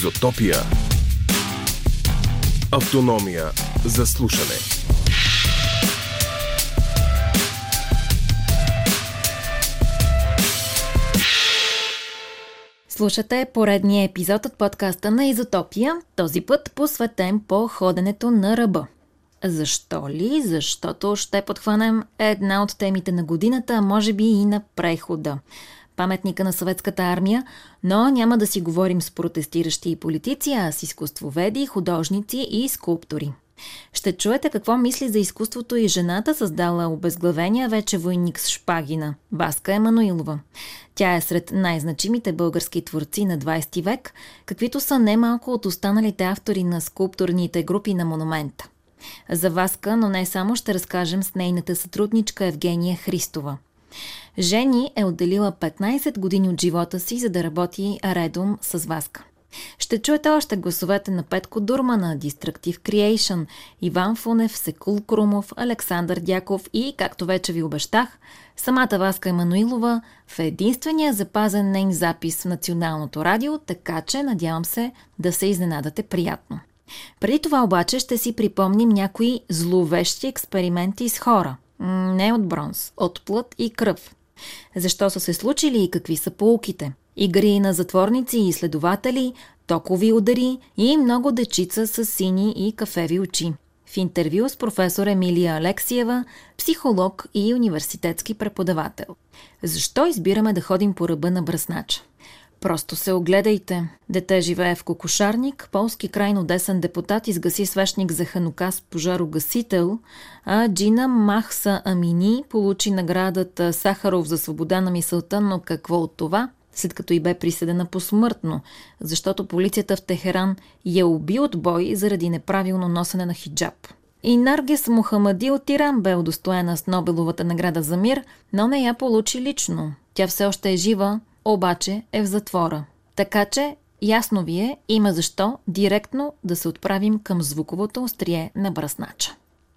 Изотопия. Автономия за слушане. Слушате поредния епизод от подкаста на Изотопия, този път посветен по ходенето на ръба. Защо ли? Защото ще подхванем една от темите на годината, а може би и на прехода паметника на съветската армия, но няма да си говорим с протестиращи и политици, а с изкуствоведи, художници и скулптори. Ще чуете какво мисли за изкуството и жената, създала обезглавения вече войник с шпагина – Баска Емануилова. Тя е сред най-значимите български творци на 20 век, каквито са немалко от останалите автори на скулптурните групи на монумента. За Васка, но не само, ще разкажем с нейната сътрудничка Евгения Христова – Жени е отделила 15 години от живота си, за да работи редом с Васка. Ще чуете още гласовете на Петко Дурма на Destructive Creation, Иван Фунев, Секул Крумов, Александър Дяков и, както вече ви обещах, самата Васка Емануилова в единствения запазен нейн запис в Националното радио, така че надявам се да се изненадате приятно. Преди това обаче ще си припомним някои зловещи експерименти с хора. Не от бронз, от плът и кръв. Защо са се случили и какви са полуките? Игри на затворници и изследователи, токови удари и много дечица с сини и кафеви очи. В интервю с професор Емилия Алексиева, психолог и университетски преподавател. Защо избираме да ходим по ръба на бръснача? Просто се огледайте. Дете живее в кокошарник, полски крайно десен депутат изгаси свещник за Ханука с пожарогасител, а Джина Махса Амини получи наградата Сахаров за свобода на мисълта, но какво от това? след като и бе присъдена посмъртно, защото полицията в Техеран я уби от бой заради неправилно носене на хиджаб. И Наргес Мухамади от Иран бе удостоена с Нобеловата награда за мир, но не я получи лично. Тя все още е жива, обаче е в затвора. Така че, ясно ви е, има защо директно да се отправим към звуковото острие на бръснача.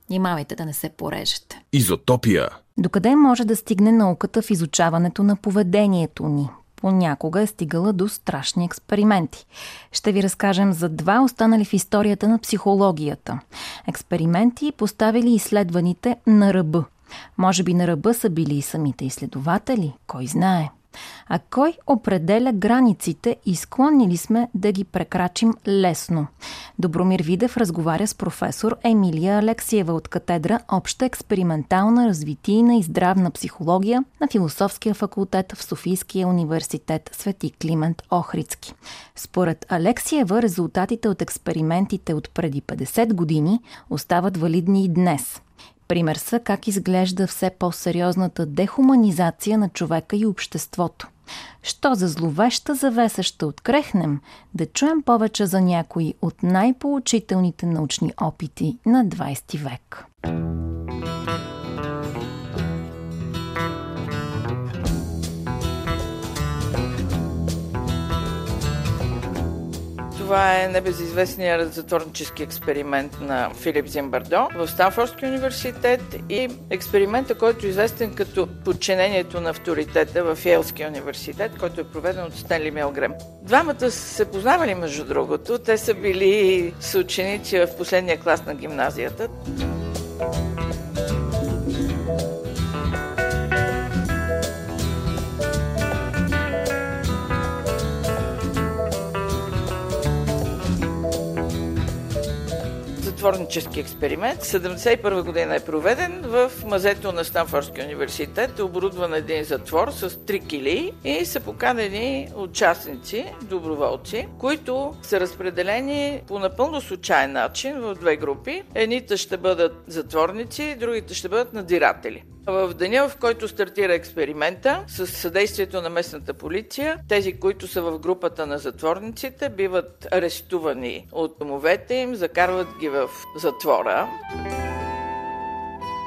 Внимавайте да не се порежете. Изотопия. Докъде може да стигне науката в изучаването на поведението ни? Понякога е стигала до страшни експерименти. Ще ви разкажем за два останали в историята на психологията. Експерименти поставили изследваните на ръба. Може би на ръба са били и самите изследователи, кой знае. А кой определя границите и склонни ли сме да ги прекрачим лесно? Добромир Видев разговаря с професор Емилия Алексиева от катедра Обща експериментална развитийна и здравна психология на Философския факултет в Софийския университет Свети Климент Охрицки. Според Алексиева резултатите от експериментите от преди 50 години остават валидни и днес – Пример са как изглежда все по-сериозната дехуманизация на човека и обществото. Що за зловеща завеса ще открехнем, да чуем повече за някои от най-поучителните научни опити на 20 век. Това е небезизвестният затворнически експеримент на Филип Зимбардо в Станфордския университет и експеримента, който е известен като подчинението на авторитета в Йелския университет, който е проведен от Стенли Милгрем. Двамата са се познавали между другото. Те са били съученици в последния клас на гимназията. Затворнически експеримент. 1971 година е проведен в мазето на Станфордския университет. Оборудван един затвор с три кили и са поканени участници, доброволци, които са разпределени по напълно случайен начин в две групи. Едните ще бъдат затворници, другите ще бъдат надзиратели. В деня, в който стартира експеримента, с съдействието на местната полиция, тези, които са в групата на затворниците, биват арестувани от домовете им, закарват ги в затвора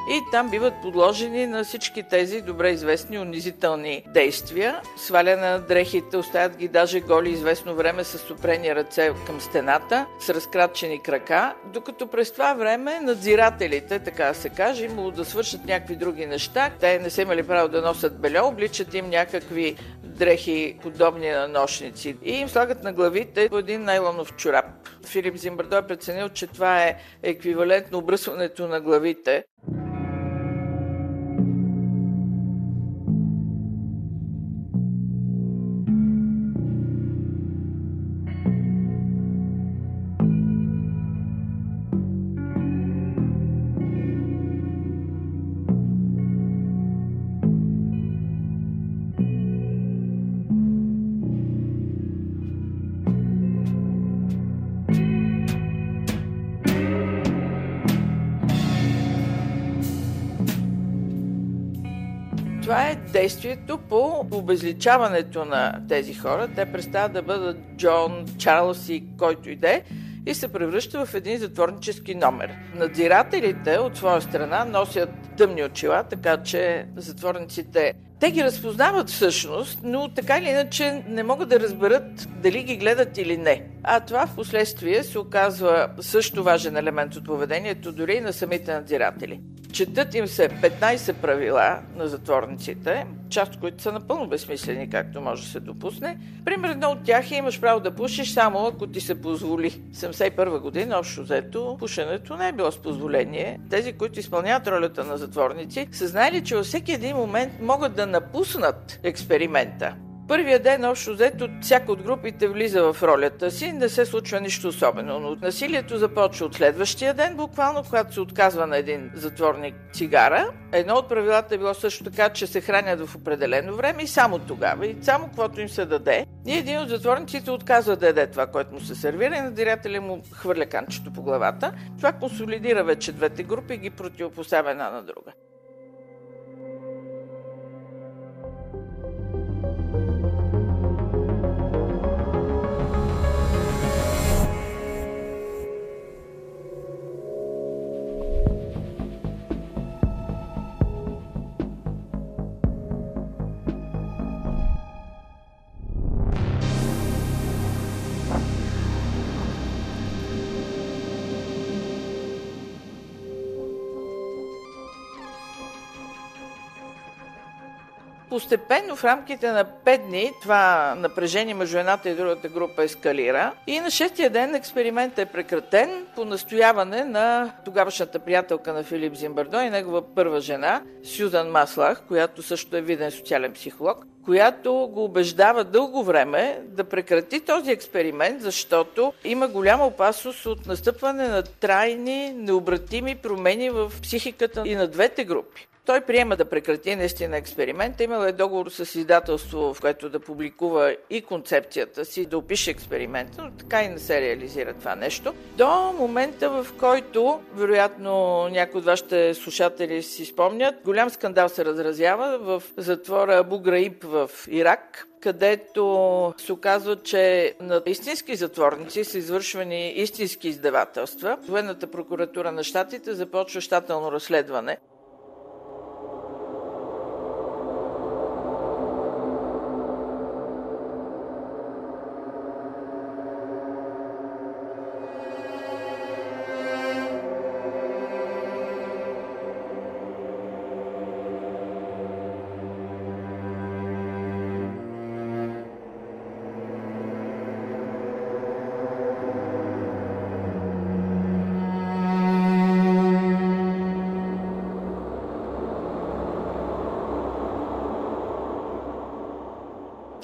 и там биват подложени на всички тези добре известни унизителни действия. Сваляне на дрехите, оставят ги даже голи известно време с супрени ръце към стената, с разкрачени крака, докато през това време надзирателите, така да се каже, имало да свършат някакви други неща. Те не са имали право да носят бельо, обличат им някакви дрехи, подобни на нощници. И им слагат на главите по един найлонов чорап. Филип Зимбардо е преценил, че това е еквивалентно обръсването на главите. Действието по обезличаването на тези хора. Те престават да бъдат Джон, Чарлз и който иде и се превръща в един затворнически номер. Надзирателите от своя страна носят тъмни очила, така че затворниците те ги разпознават всъщност, но така или иначе не могат да разберат дали ги гледат или не. А това в последствие се оказва също важен елемент от поведението дори и на самите надзиратели. Четат им се 15 правила на затворниците, част от които са напълно безсмислени, както може да се допусне. Пример едно от тях е имаш право да пушиш само ако ти се позволи. 71 година, общо взето, пушенето не е било с позволение. Тези, които изпълняват ролята на затворници, са знаели, че във всеки един момент могат да напуснат експеримента. Първия ден, общо взето, всяка от групите влиза в ролята си, не се случва нищо особено, но насилието започва от следващия ден, буквално, когато се отказва на един затворник цигара. Едно от правилата е било също така, че се хранят в определено време и само тогава, и само каквото им се даде. И един от затворниците отказва да яде това, което му се сервира и надирателя му хвърля канчето по главата. Това консолидира вече двете групи и ги противопоставя една на друга. Постепенно в рамките на 5 дни това напрежение между едната и другата група ескалира и на шестия ден експериментът е прекратен по настояване на тогавашната приятелка на Филип Зимбардо и негова първа жена Сюзан Маслах, която също е виден социален психолог, която го убеждава дълго време да прекрати този експеримент, защото има голяма опасност от настъпване на трайни, необратими промени в психиката и на двете групи. Той приема да прекрати наистина експеримента. Имал е договор с издателство, в което да публикува и концепцията си, да опише експеримента, но така и не се реализира това нещо. До момента, в който, вероятно някои от вашите слушатели си спомнят, голям скандал се разразява в затвора Абу Граиб в Ирак, където се оказва, че на истински затворници са извършвани истински издевателства. Военната прокуратура на щатите започва щателно разследване.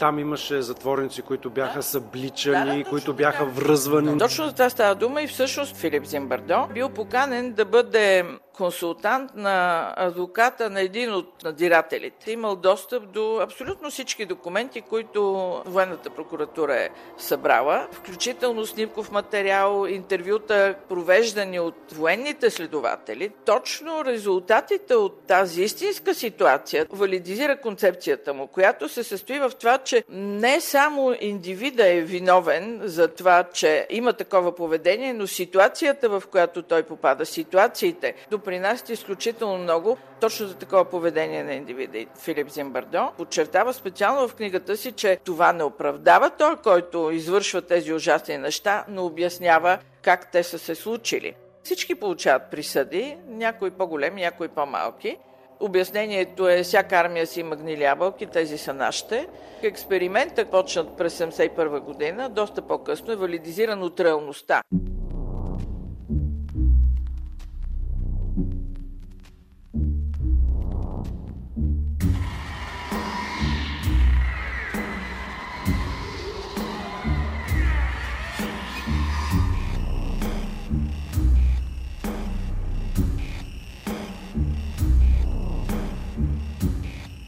Там имаше затворници, които бяха да? събличани, да, които бяха връзвани. Точно за това става дума и всъщност Филип Зимбардо бил поканен да бъде консултант на адвоката на един от надзирателите. Имал достъп до абсолютно всички документи, които военната прокуратура е събрала, включително снимков материал, интервюта, провеждани от военните следователи. Точно резултатите от тази истинска ситуация валидизира концепцията му, която се състои в това, че не само индивида е виновен за това, че има такова поведение, но ситуацията, в която той попада, ситуациите, допринасят изключително много точно за такова поведение на индивида. Филип Зимбардо подчертава специално в книгата си, че това не оправдава той, който извършва тези ужасни неща, но обяснява как те са се случили. Всички получават присъди, някои по-големи, някои по-малки. Обяснението е, всяка армия си има гнили ябълки, тези са нашите. Експериментът почнат през 1971 година, доста по-късно е валидизиран от реалността.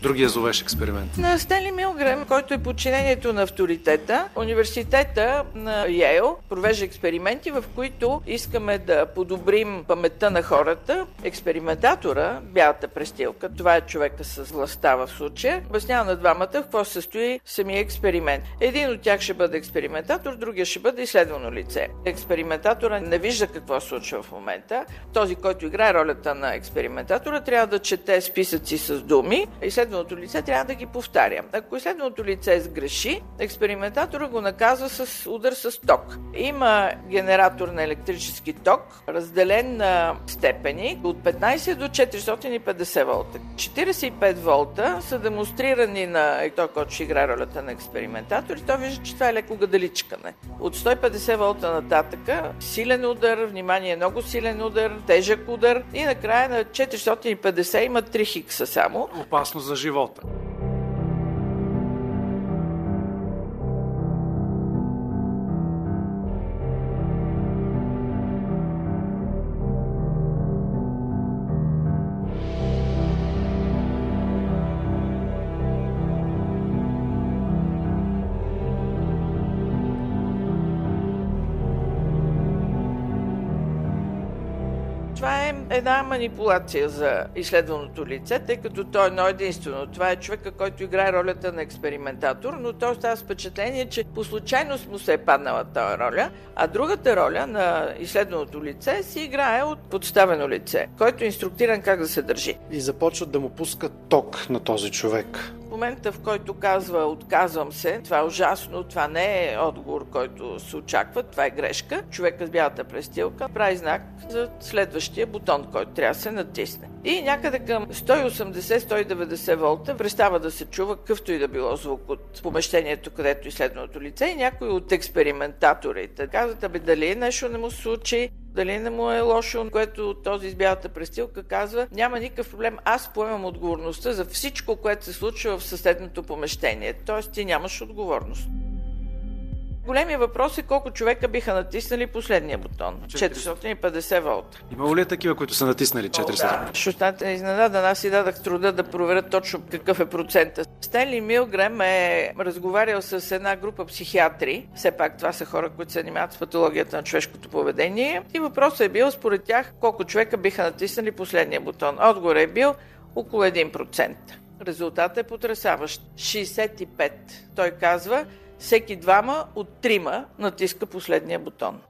Другия зловеш експеримент. На Стенли Милгрем, който е подчинението на авторитета, университета на Йейл провежда експерименти, в които искаме да подобрим паметта на хората. Експериментатора, бялата престилка, това е човека с властта в случая, обяснява на двамата в какво се състои самия експеримент. Един от тях ще бъде експериментатор, другия ще бъде изследвано лице. Експериментатора не вижда какво се случва в момента. Този, който играе ролята на експериментатора, трябва да чете списъци с думи. Изследвано изследваното лице трябва да ги повтаря. Ако изследваното лице сгреши, експериментатора го наказва с удар с ток. Има генератор на електрически ток, разделен на степени от 15 до 450 волта. 45 волта са демонстрирани на той, който ще играе ролята на експериментатор и той вижда, че това е леко гадаличкане. От 150 волта нататъка силен удар, внимание, много силен удар, тежък удар и накрая на 450 има 3 хикса само. Опасно за живота. Това една манипулация за изследваното лице, тъй като той е едно единствено. Това е човека, който играе ролята на експериментатор, но той става с впечатление, че по случайност му се е паднала тази роля, а другата роля на изследваното лице си играе от подставено лице, който е инструктиран как да се държи. И започват да му пускат ток на този човек. Момента, в който казва отказвам се, това е ужасно, това не е отговор, който се очаква, това е грешка, човекът с бялата престилка прави знак за следващия бутон, който трябва да се натисне. И някъде към 180-190 волта престава да се чува какъвто и да било звук от помещението, където е изследваното лице. И някой от експериментаторите казват, абе дали нещо не му случи, дали не му е лошо, което този с бялата престилка казва, няма никакъв проблем, аз поемам отговорността за всичко, което се случва в съседното помещение. Тоест ти нямаш отговорност. Големия въпрос е колко човека биха натиснали последния бутон. 450 волта. Имало ли е такива, които са натиснали 400? Ще останете изненадан. Аз си дадах труда да проверя точно какъв е процента. Стенли Милгрем е разговарял с една група психиатри. Все пак това са хора, които се занимават с патологията на човешкото поведение. И въпросът е бил според тях колко човека биха натиснали последния бутон. Отговор е бил около 1%. Резултатът е потрясаващ. 65. Той казва, всеки двама от трима натиска последния бутон.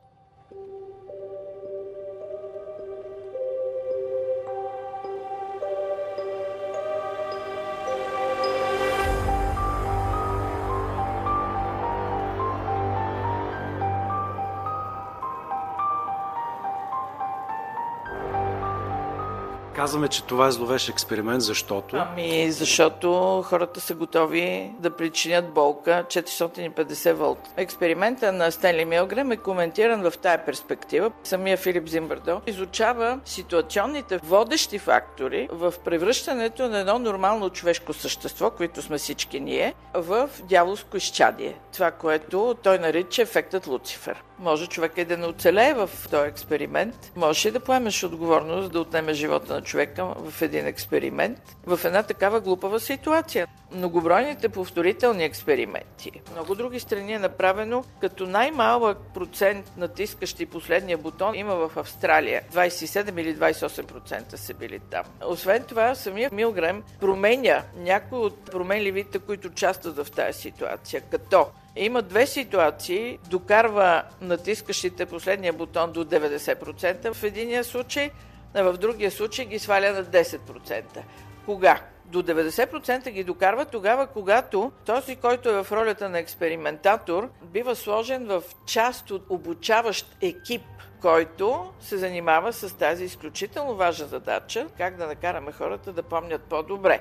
Казваме, че това е зловеш експеримент, защото... Ами, защото хората са готови да причинят болка 450 волт. Експеримента на Стенли Милгрем е коментиран в тая перспектива. Самия Филип Зимбърдо изучава ситуационните водещи фактори в превръщането на едно нормално човешко същество, които сме всички ние, в дяволско изчадие. Това, което той нарича ефектът Луцифер. Може човек и да не оцелее в този експеримент. Може и да поемеш отговорност да отнеме живота на човека в един експеримент, в една такава глупава ситуация. Многобройните повторителни експерименти. Много други страни е направено като най-малък процент натискащи последния бутон има в Австралия. 27 или 28% са били там. Освен това, самия Милгрем променя някои от променливите, които участват в тази ситуация, като има две ситуации. Докарва натискащите последния бутон до 90% в единия случай, а в другия случай ги сваля на 10%. Кога? До 90% ги докарва тогава, когато този, който е в ролята на експериментатор, бива сложен в част от обучаващ екип, който се занимава с тази изключително важна задача, как да накараме хората да помнят по-добре.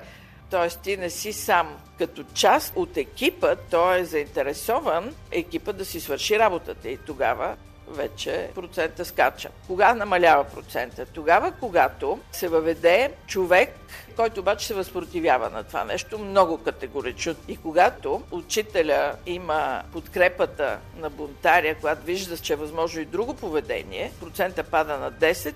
Тоест ти не си сам като част от екипа, той е заинтересован екипа да си свърши работата и тогава вече процента скача. Кога намалява процента? Тогава, когато се въведе човек, който обаче се възпротивява на това нещо много категорично. И когато учителя има подкрепата на бунтаря, когато вижда, че е възможно и друго поведение, процента пада на 10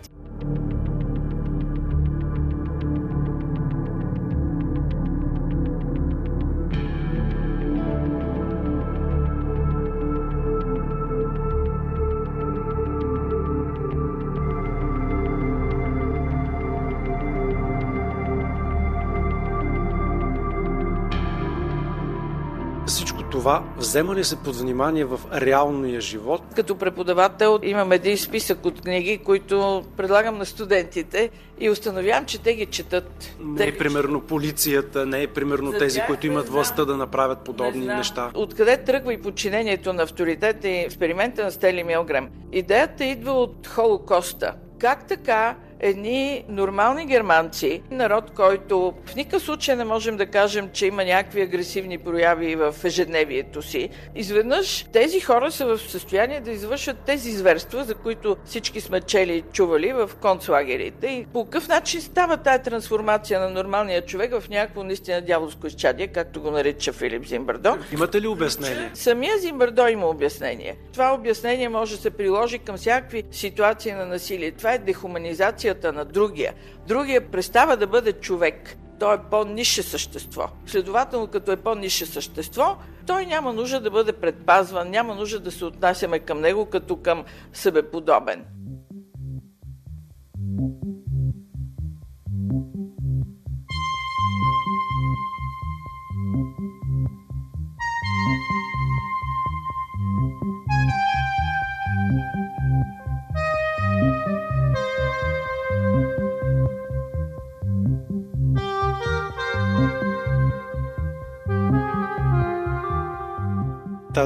това взема ли се под внимание в реалния живот? Като преподавател имам един списък от книги, които предлагам на студентите и установявам, че те ги четат. Не е примерно полицията, не е примерно За тези, които имат властта да направят подобни не неща. Откъде тръгва и подчинението на авторитет и експеримента на Стели Милграм? Идеята идва от Холокоста. Как така едни нормални германци, народ, който в никакъв случай не можем да кажем, че има някакви агресивни прояви в ежедневието си. Изведнъж тези хора са в състояние да извършат тези зверства, за които всички сме чели и чували в концлагерите. И по какъв начин става тая трансформация на нормалния човек в някакво наистина дяволско изчадие, както го нарича Филип Зимбардо? Имате ли обяснение? Самия Зимбардо има обяснение. Това обяснение може да се приложи към всякакви ситуации на насилие. Това е дехуманизация емоцията на другия. Другия престава да бъде човек. Той е по-нише същество. Следователно, като е по-нише същество, той няма нужда да бъде предпазван, няма нужда да се отнасяме към него като към себеподобен.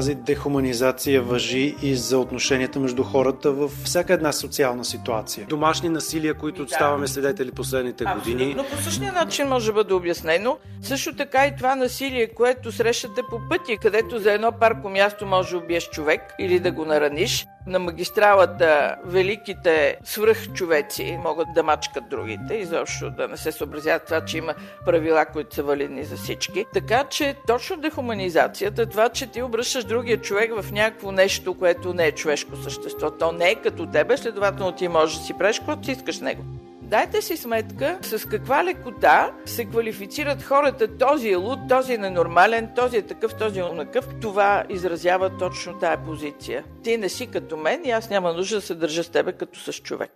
Тази дехуманизация въжи и за отношенията между хората във всяка една социална ситуация. Домашни насилия, които да. ставаме свидетели последните години. Но по същия начин може да бъде обяснено. Също така и това насилие, което срещате по пъти, където за едно парко място може да убиеш човек или да го нараниш на магистралата великите свръхчовеци могат да мачкат другите, изобщо да не се съобразят това, че има правила, които са валидни за всички. Така че точно дехуманизацията, това, че ти обръщаш другия човек в някакво нещо, което не е човешко същество, то не е като тебе, следователно ти можеш да си правиш каквото си искаш него. Дайте си сметка с каква лекота се квалифицират хората. Този е луд, този е ненормален, този е такъв, този е онакъв. Това изразява точно тая позиция. Ти не си като мен и аз няма нужда да се държа с тебе като с човек.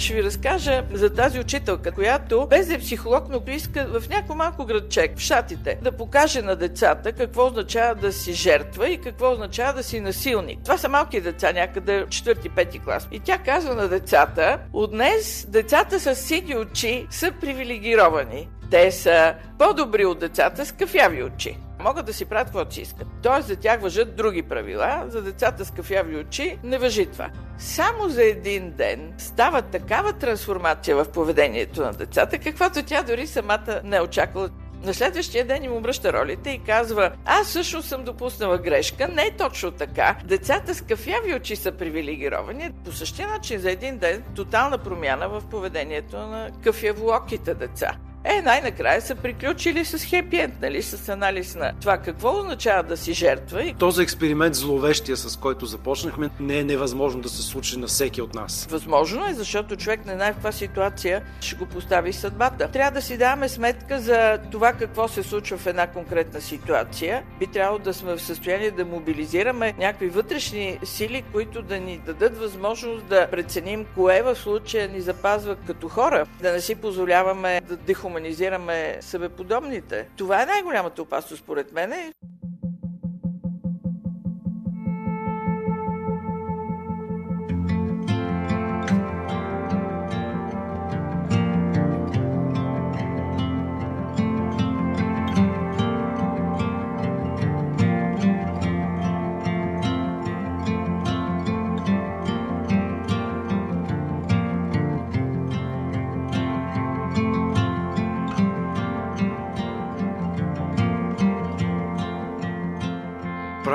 Ще ви разкажа за тази учителка, която без да е психолог, но иска в някакво малко градчек, в Шатите, да покаже на децата какво означава да си жертва и какво означава да си насилник. Това са малки деца, някъде 4-5 клас. И тя казва на децата, от днес децата с сини очи са привилегировани. Те са по-добри от децата с кафяви очи. Могат да си правят каквото си искат. Тоест за тях въжат други правила, за децата с кафяви очи не въжи това. Само за един ден става такава трансформация в поведението на децата, каквато тя дори самата не е очаквала. На следващия ден им обръща ролите и казва, аз също съм допуснала грешка, не е точно така. Децата с кафяви очи са привилегировани. По същия начин за един ден тотална промяна в поведението на кафявооките деца. Е, най-накрая са приключили с хепи енд, нали, с анализ на това какво означава да си жертва. И... Този експеримент зловещия, с който започнахме, не е невъзможно да се случи на всеки от нас. Възможно е, защото човек не знае в каква ситуация ще го постави съдбата. Трябва да си даваме сметка за това какво се случва в една конкретна ситуация. Би трябвало да сме в състояние да мобилизираме някакви вътрешни сили, които да ни дадат възможност да преценим кое в случая ни запазва като хора, да не си позволяваме да дехуманизираме себеподобните. Това е най-голямата опасност, според мен.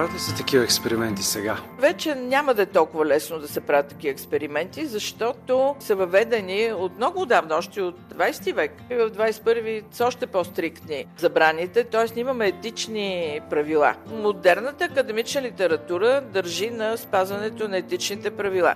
Ли са такива експерименти сега? Вече няма да е толкова лесно да се правят такива експерименти, защото са въведени от много отдавна, още от 20 век. И в 21 са още по-стриктни забраните, т.е. имаме етични правила. Модерната академична литература държи на спазването на етичните правила.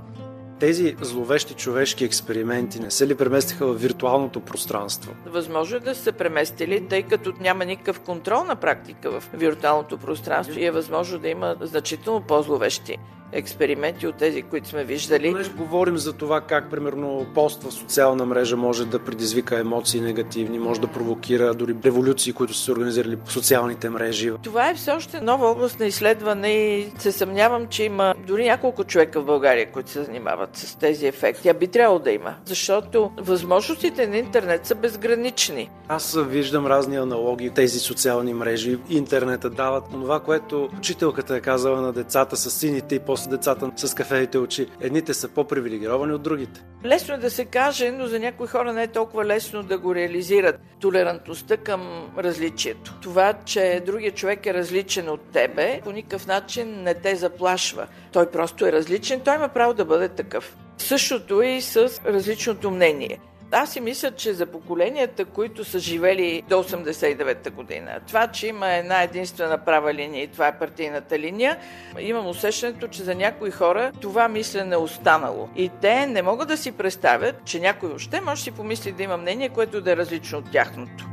Тези зловещи човешки експерименти не се ли преместиха в виртуалното пространство? Възможно е да са се преместили, тъй като няма никакъв контрол на практика в виртуалното пространство и е възможно да има значително по-зловещи експерименти от тези, които сме виждали. Понеже говорим за това как, примерно, пост в социална мрежа може да предизвика емоции негативни, може да провокира дори революции, които са се организирали по социалните мрежи. Това е все още нова област на изследване и се съмнявам, че има дори няколко човека в България, които се занимават с тези ефекти. А би трябвало да има, защото възможностите на интернет са безгранични. Аз виждам разни аналогии. Тези социални мрежи, интернета дават това, което учителката е казала на децата с сините и по после децата с кафеите очи. Едните са по-привилегировани от другите. Лесно е да се каже, но за някои хора не е толкова лесно да го реализират. Толерантността към различието. Това, че другия човек е различен от тебе, по никакъв начин не те заплашва. Той просто е различен, той има право да бъде такъв. Същото и с различното мнение. Аз си мисля, че за поколенията, които са живели до 89-та година, това, че има една единствена права линия и това е партийната линия, имам усещането, че за някои хора това мислене е останало. И те не могат да си представят, че някой въобще може да си помисли да има мнение, което да е различно от тяхното.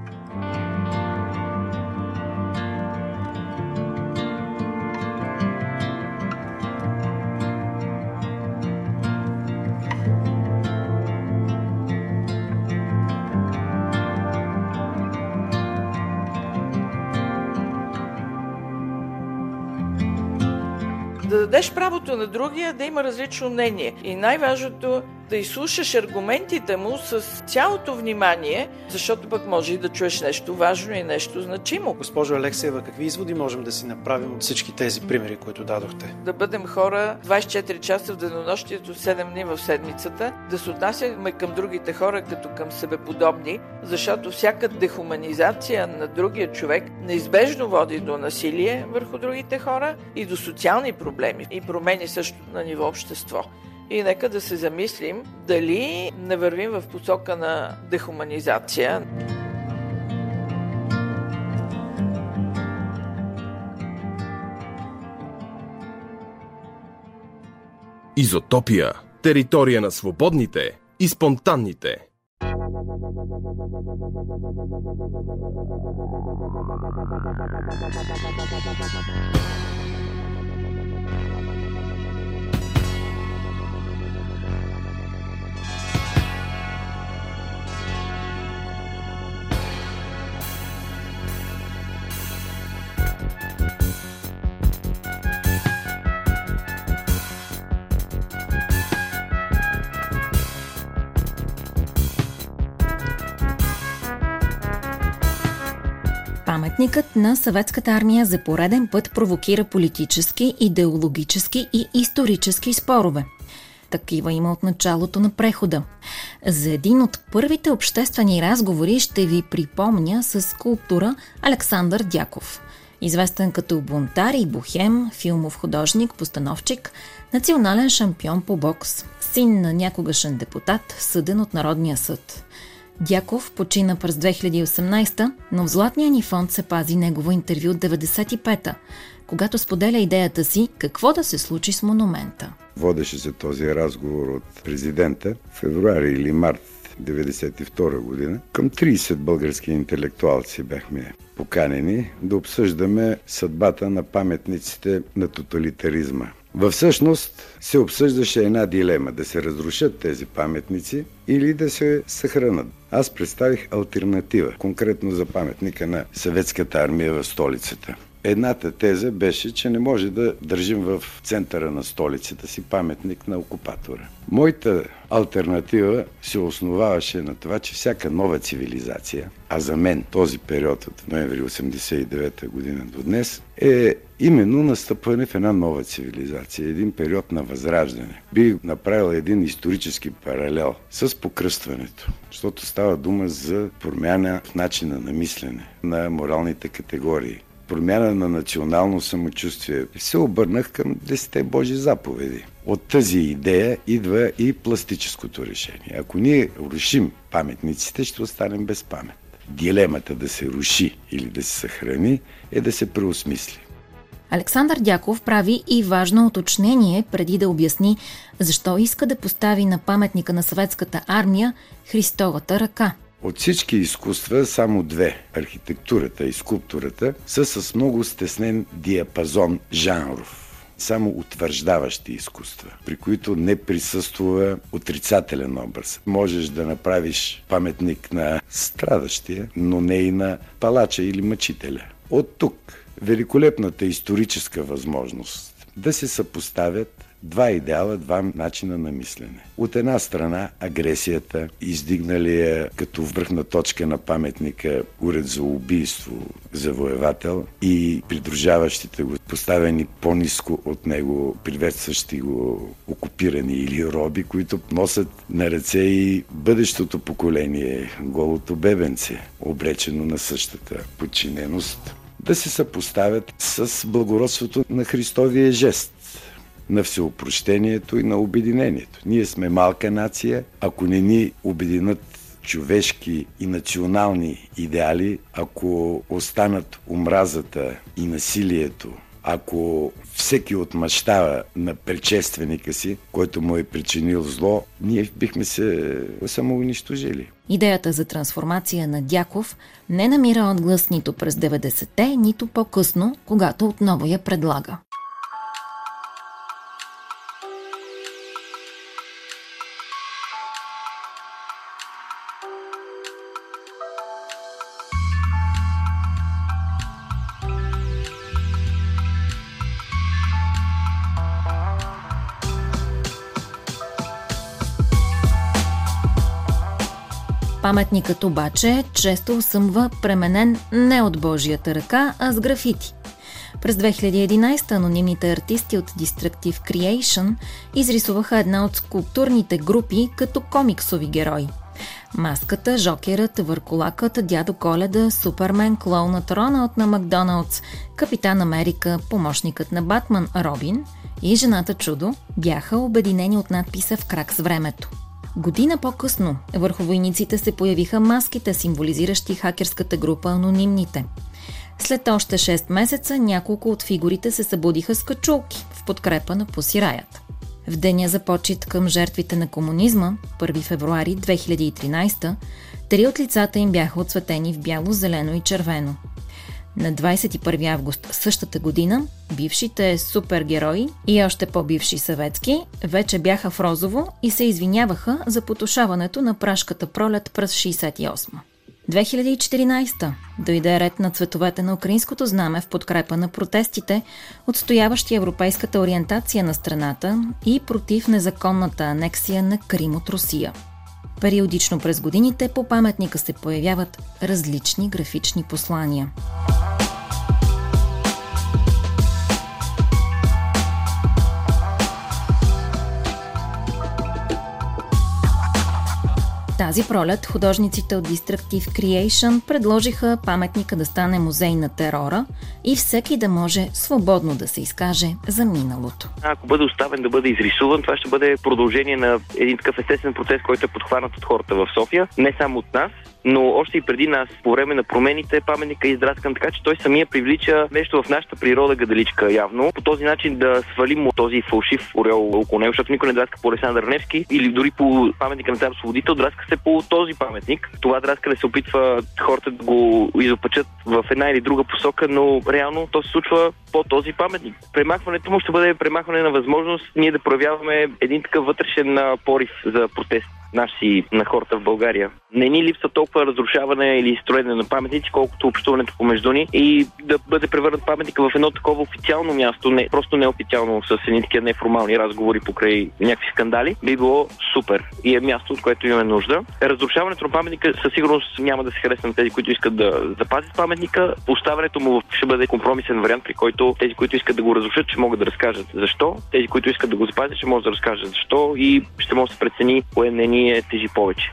Да дадеш правото на другия да има различно мнение. И най-важното да изслушаш аргументите му с цялото внимание, защото пък може и да чуеш нещо важно и нещо значимо. Госпожо Алексеева, какви изводи можем да си направим от всички тези примери, които дадохте? Да бъдем хора 24 часа в денонощието, 7 дни в седмицата, да се отнасяме към другите хора като към себеподобни, защото всяка дехуманизация на другия човек неизбежно води до насилие върху другите хора и до социални проблеми и промени също на ниво общество. И нека да се замислим дали не вървим в посока на дехуманизация. Изотопия. Територия на свободните и спонтанните. Паметникът на съветската армия за пореден път провокира политически, идеологически и исторически спорове. Такива има от началото на прехода. За един от първите обществени разговори ще ви припомня с скулптура Александър Дяков. Известен като бунтар и бухем, филмов художник, постановчик, национален шампион по бокс, син на някогашен депутат, съден от Народния съд – Дяков почина през 2018, но в Златния ни фонд се пази негово интервю от 95-та, когато споделя идеята си какво да се случи с монумента. Водеше се този разговор от президента в февруари или март 1992 година. Към 30 български интелектуалци бяхме поканени да обсъждаме съдбата на паметниците на тоталитаризма. Във всъщност се обсъждаше една дилема да се разрушат тези паметници или да се съхранат. Аз представих альтернатива, конкретно за паметника на съветската армия в столицата. Едната теза беше, че не може да държим в центъра на столицата си паметник на окупатора. Моята альтернатива се основаваше на това, че всяка нова цивилизация, а за мен този период от ноември 89 година до днес, е именно настъпване в една нова цивилизация, един период на възраждане. Би направил един исторически паралел с покръстването, защото става дума за промяна в начина на мислене, на моралните категории. промяна на национално самочувствие, се обърнах към 10 Божи заповеди. От тази идея идва и пластическото решение. Ако ние рушим паметниците, ще останем без памет. Дилемата да се руши или да се съхрани е да се преосмисли. Александър Дяков прави и важно уточнение преди да обясни защо иска да постави на паметника на съветската армия Христовата ръка. От всички изкуства само две архитектурата и скулптурата са с много стеснен диапазон жанров само утвърждаващи изкуства, при които не присъства отрицателен образ. Можеш да направиш паметник на страдащия, но не и на палача или мъчителя. От тук великолепната историческа възможност да се съпоставят два идеала, два начина на мислене. От една страна агресията, издигналия като върхна точка на паметника уред за убийство завоевател и придружаващите го, поставени по-низко от него, приветстващи го окупирани или роби, които носят на ръце и бъдещото поколение, голото бебенце, обречено на същата подчиненост да се съпоставят с благородството на Христовия жест на всеопрощението и на обединението. Ние сме малка нация, ако не ни обединят човешки и национални идеали, ако останат омразата и насилието, ако всеки отмъщава на предшественика си, който му е причинил зло, ние бихме се самоунищожили. Идеята за трансформация на Дяков не намира отглас нито през 90-те, нито по-късно, когато отново я предлага. Паметникът обаче често съмва пременен не от Божията ръка, а с графити. През 2011 анонимните артисти от Destructive Creation изрисуваха една от скулптурните групи като комиксови герои. Маската, жокерът, върколакът, дядо Коледа, Супермен, клоунът Роналд на Макдоналдс, Капитан Америка, помощникът на Батман Робин и жената Чудо бяха обединени от надписа в крак с времето – Година по-късно върху войниците се появиха маските, символизиращи хакерската група Анонимните. След още 6 месеца няколко от фигурите се събудиха с качулки в подкрепа на посираят. В деня за почет към жертвите на комунизма, 1 февруари 2013, три от лицата им бяха отсветени в бяло, зелено и червено – на 21 август същата година бившите супергерои и още по-бивши съветски вече бяха в розово и се извиняваха за потушаването на прашката пролет през 68. 2014 дойде ред на цветовете на украинското знаме в подкрепа на протестите, отстояващи европейската ориентация на страната и против незаконната анексия на Крим от Русия. Периодично през годините по паметника се появяват различни графични послания. Тази пролет художниците от Destructive Creation предложиха паметника да стане музей на терора и всеки да може свободно да се изкаже за миналото. Ако бъде оставен да бъде изрисуван, това ще бъде продължение на един такъв естествен процес, който е подхванат от хората в София, не само от нас, но още и преди нас, по време на промените, паметника е издраскан така, че той самия привлича нещо в нашата природа гадаличка явно. По този начин да свалим този фалшив орел около него, защото никой не драска по Александър Невски или дори по паметника на цар Свободител, драска се по този паметник. Това драскане се опитва хората да го изопачат в една или друга посока, но реално то се случва по този паметник. Премахването му ще бъде премахване на възможност ние да проявяваме един такъв вътрешен порив за протест наши на хората в България. Не ни липсва толкова разрушаване или строене на паметници, колкото общуването помежду ни и да бъде превърнат паметника в едно такова официално място, не просто неофициално с едни такива неформални разговори покрай някакви скандали, би било супер и е място, от което имаме нужда. Разрушаването на паметника със сигурност няма да се хареса на тези, които искат да запазят паметника. Поставянето му ще бъде компромисен вариант, при който тези, които искат да го разрушат, ще могат да разкажат защо. Тези, които искат да го запазят, ще могат да разкажат защо и ще може да се прецени кое мнение тежи повече.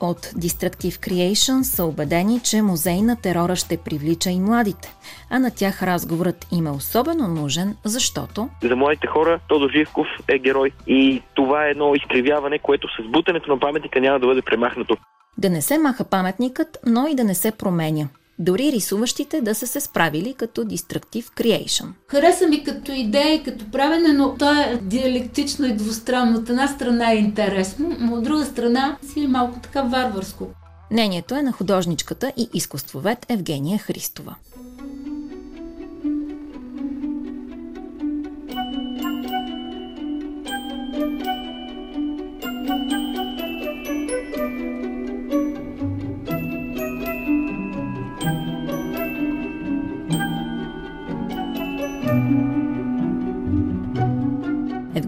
от Destructive Creation са убедени, че музей на терора ще привлича и младите. А на тях разговорът им е особено нужен, защото... За младите хора Тодор Живков е герой и това е едно изкривяване, което с бутането на паметника няма да бъде премахнато. Да не се маха паметникът, но и да не се променя. Дори рисуващите да са се справили като Destructive Creation. Хареса ми като идея и като правене, но то е диалектично и двустранно. От една страна е интересно, но от друга страна си е малко така варварско. Мнението е на художничката и изкуствовед Евгения Христова.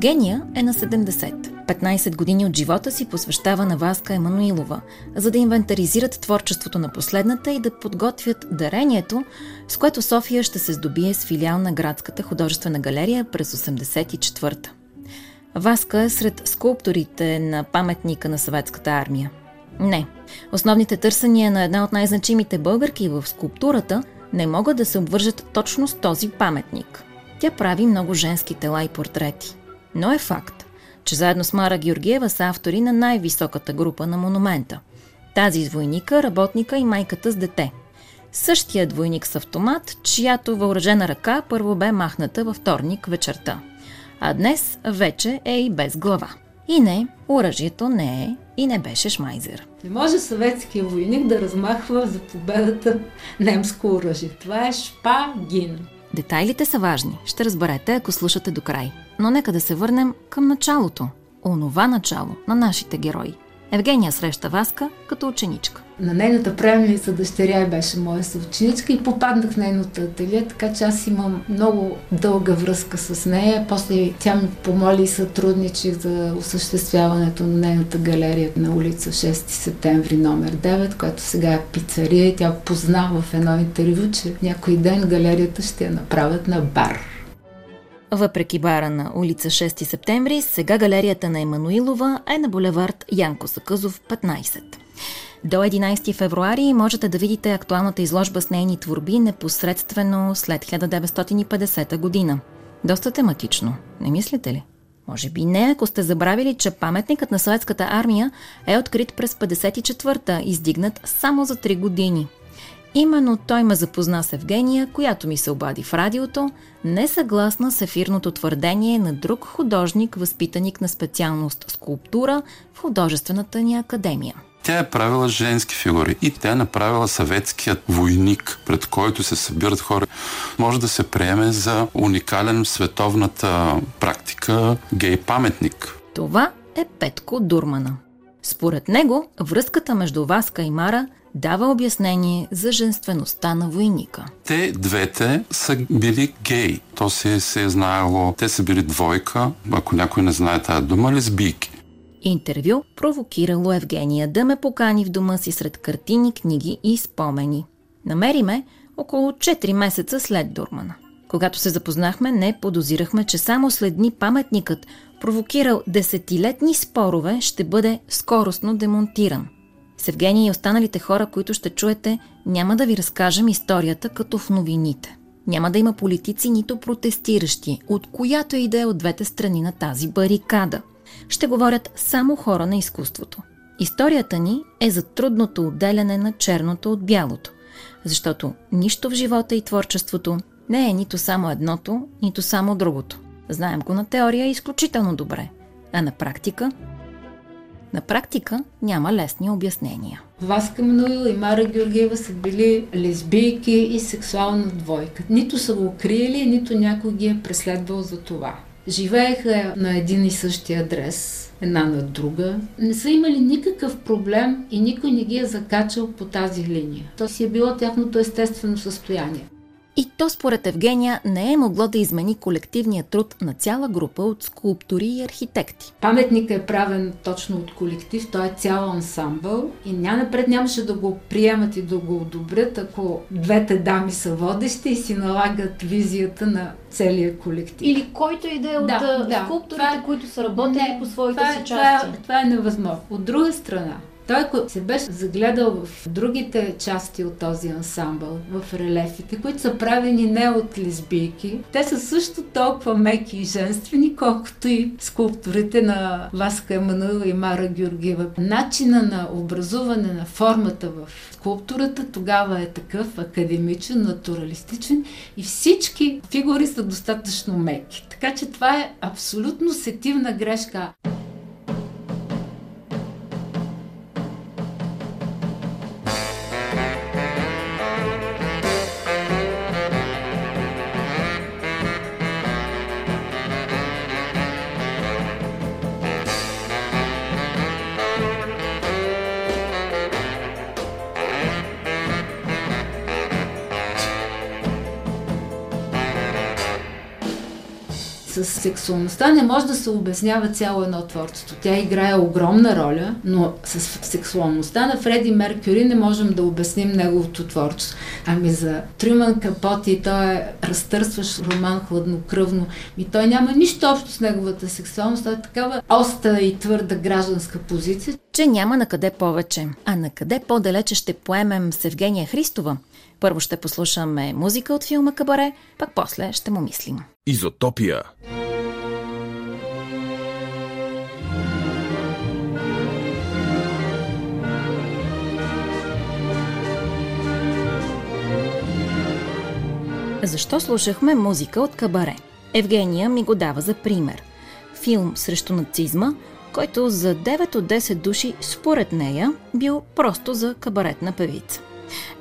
Евгения е на 70. 15 години от живота си посвещава на Васка Емануилова, за да инвентаризират творчеството на последната и да подготвят дарението, с което София ще се здобие с филиал на Градската художествена галерия през 84-та. Васка е сред скулпторите на паметника на съветската армия. Не, основните търсения на една от най-значимите българки в скулптурата не могат да се обвържат точно с този паметник. Тя прави много женски тела и портрети – но е факт, че заедно с Мара Георгиева са автори на най-високата група на монумента. Тази с войника, работника и майката с дете. Същият двойник с автомат, чиято въоръжена ръка първо бе махната във вторник вечерта. А днес вече е и без глава. И не, оръжието не е и не беше шмайзер. Не може съветския войник да размахва за победата немско оръжие. Това е шпагин. Детайлите са важни, ще разберете, ако слушате до край. Но нека да се върнем към началото. Онова начало на нашите герои. Евгения среща Васка като ученичка. На нейната правилница дъщеря беше моя съученичка и попаднах в нейното ателие, така че аз имам много дълга връзка с нея. После тя ми помоли и сътрудничи за осъществяването на нейната галерия на улица 6 септември номер 9, която сега е пицария и тя позна в едно интервю, че някой ден галерията ще я направят на бар. Въпреки бара на улица 6 септември, сега галерията на Емануилова е на булевард Янко Сакъзов 15. До 11 февруари можете да видите актуалната изложба с нейни творби непосредствено след 1950 година. Доста тематично, не мислите ли? Може би не, ако сте забравили, че паметникът на съветската армия е открит през 54-та, издигнат само за 3 години. Именно той ме запозна с Евгения, която ми се обади в радиото, не съгласна с ефирното твърдение на друг художник, възпитаник на специалност скулптура в художествената ни академия. Тя е правила женски фигури и тя е направила съветският войник, пред който се събират хора. Може да се приеме за уникален в световната практика гей паметник. Това е Петко Дурмана. Според него, връзката между Васка и Мара дава обяснение за женствеността на войника. Те двете са били гей. То се, се е знаело. Те са били двойка, ако някой не знае тази дума, лесбийки. Интервю провокирало Евгения да ме покани в дома си сред картини, книги и спомени. Намери ме около 4 месеца след Дурмана. Когато се запознахме, не подозирахме, че само след дни паметникът, провокирал десетилетни спорове, ще бъде скоростно демонтиран. С Евгения и останалите хора, които ще чуете, няма да ви разкажем историята като в новините. Няма да има политици, нито протестиращи, от която и да е от двете страни на тази барикада – ще говорят само хора на изкуството. Историята ни е за трудното отделяне на черното от бялото, защото нищо в живота и творчеството не е нито само едното, нито само другото. Знаем го на теория изключително добре, а на практика на практика няма лесни обяснения. Васка Мануил и Мара Георгиева са били лесбийки и сексуална двойка. Нито са го криели, нито някой ги е преследвал за това. Живееха на един и същия адрес, една на друга. Не са имали никакъв проблем и никой не ги е закачал по тази линия. То си е било тяхното естествено състояние. И то според Евгения не е могло да измени колективния труд на цяла група от скулптори и архитекти. Паметникът е правен точно от колектив, той е цял ансамбъл и няма напред нямаше да го приемат и да го одобрят, ако двете дами са водещи и си налагат визията на целия колектив. Или който и да е от да, скулпторите, това, които са работили не, по своите това, си части. Това, това е невъзможно. От друга страна, Той, ако се беше загледал в другите части от този ансамбъл, в релефите, които са правени не от лесбийки, те са също толкова меки и женствени, колкото и скулптурите на Васка Емануил и Мара Георгиева. Начина на образуване на формата в скулптурата тогава е такъв академичен, натуралистичен и всички фигури са достатъчно меки. Така че това е абсолютно сетивна грешка. Сексуалността не може да се обяснява цяло едно творчество. Тя играе огромна роля, но с сексуалността на Фреди Меркюри не можем да обясним неговото творчество. Ами за Трюман Капоти той е разтърсващ роман хладнокръвно. И той няма нищо общо с неговата сексуалност. Той е такава остра и твърда гражданска позиция. Че няма на къде повече. А на къде по-далече ще поемем с Евгения Христова? Първо ще послушаме музика от филма Кабаре, пак после ще му мислим. Изотопия. Защо слушахме музика от Кабаре? Евгения ми го дава за пример. Филм срещу нацизма, който за 9 от 10 души, според нея, бил просто за кабаретна певица.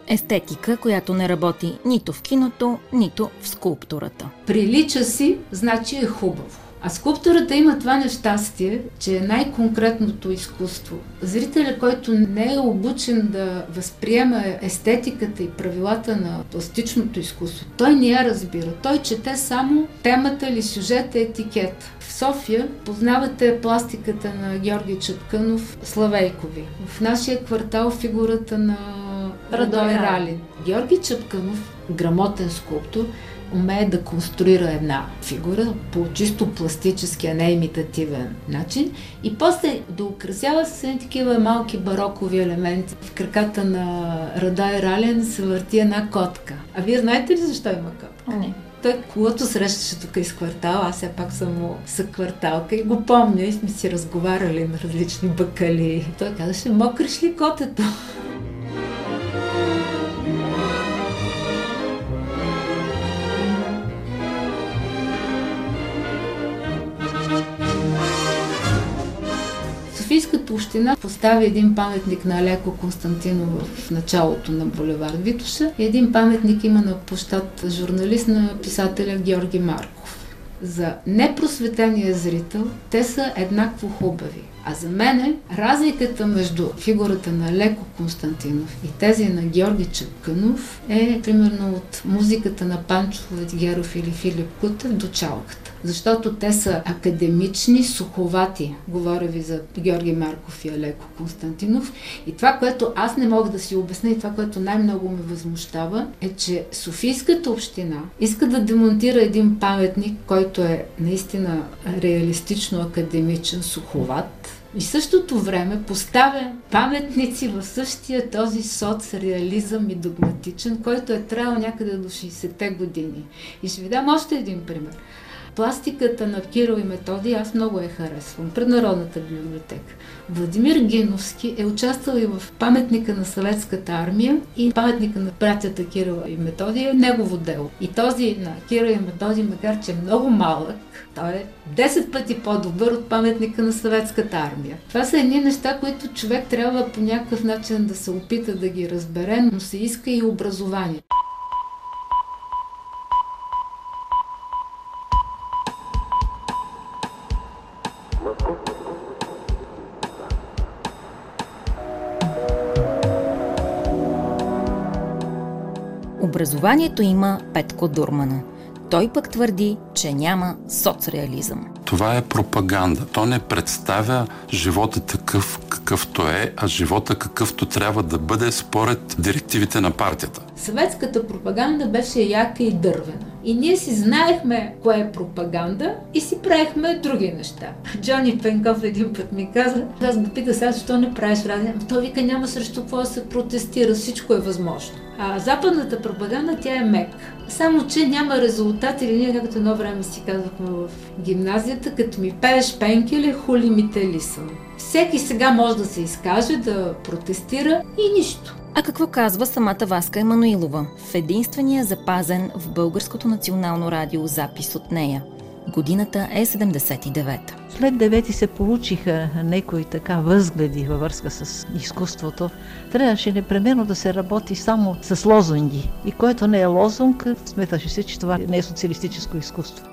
Естетика, която не работи нито в киното, нито в скулптурата. Прилича си, значи е хубаво. А скулптурата има това нещастие, че е най-конкретното изкуство. Зрителя, който не е обучен да възприема естетиката и правилата на пластичното изкуство, той не я разбира. Той чете само темата или сюжета етикет. В София познавате пластиката на Георги Чапкънов, Славейкови. В нашия квартал фигурата на Радой Ралин. Георги Чапкънов, грамотен скулптор, умее да конструира една фигура по чисто пластически, а не имитативен начин и после да украсява с такива малки барокови елементи. В краката на Радай Рален се върти една котка. А вие знаете ли защо има котка? Не. Той когато срещаше тук из квартал, аз все пак съм му съкварталка и го помня и сме си разговаряли на различни бакали. Той казаше, мокриш ли котето? Община постави един паметник на Алеко Константинов в началото на булевард Витуша и един паметник има на площад журналист на писателя Георги Марков. За непросветения зрител те са еднакво хубави. А за мен разликата между фигурата на Леко Константинов и тези на Георги Чапкънов е примерно от музиката на Панчо Владигеров или Филип Кутев до чалката. Защото те са академични, суховати. Говоря ви за Георги Марков и Алеко Константинов. И това, което аз не мога да си обясня и това, което най-много ме възмущава, е, че Софийската община иска да демонтира един паметник, който е наистина реалистично академичен, суховат, и същото време поставя паметници в същия този соцреализъм и догматичен, който е трябвал някъде до 60-те години. И ще ви дам още един пример. Пластиката на Кирил и Методи аз много я харесвам. Пред Народната библиотека. Владимир Геновски е участвал и в паметника на съветската армия и паметника на братята Кирил и Методи е негово дело. И този на Кирил и Методи, макар че е много малък, той е 10 пъти по-добър от паметника на съветската армия. Това са едни неща, които човек трябва по някакъв начин да се опита да ги разбере, но се иска и образование. Образованието има Петко Дурмана. Той пък твърди, че няма соцреализъм. Това е пропаганда. То не представя живота такъв какъвто е, а живота какъвто трябва да бъде според директивите на партията. Съветската пропаганда беше яка и дървена. И ние си знаехме кое е пропаганда и си правихме други неща. Джони Пенков един път ми каза, аз го пита сега, защо не правиш радио? Той вика, няма срещу какво да се протестира, всичко е възможно. А западната пропаганда, тя е мек. Само, че няма резултат или ние, както едно време си казахме в гимназията, като ми пееш пенкеле, хули ми те ли съм. Всеки сега може да се изкаже, да протестира и нищо. А какво казва самата Васка Емануилова в единствения запазен в Българското национално радио запис от нея? Годината е 79-та. След девети се получиха някои така възгледи във връзка с изкуството. Трябваше непременно да се работи само с лозунги. И което не е лозунг, сметаше се, че това не е социалистическо изкуство.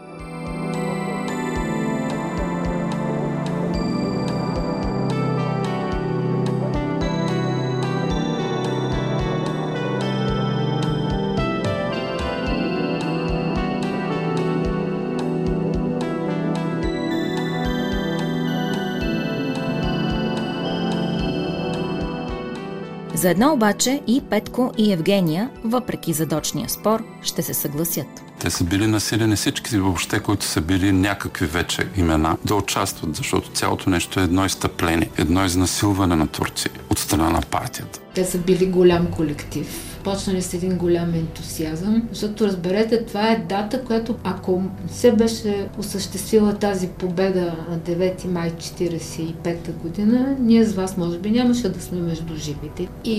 За едно обаче и Петко и Евгения, въпреки задочния спор, ще се съгласят. Те са били насилени всички въобще, които са били някакви вече имена, да участват, защото цялото нещо е едно изтъпление, едно изнасилване на турци от страна на партията. Те са били голям колектив почнали с един голям ентусиазъм, защото разберете, това е дата, която ако се беше осъществила тази победа на 9 май 1945 година, ние с вас може би нямаше да сме между живите. И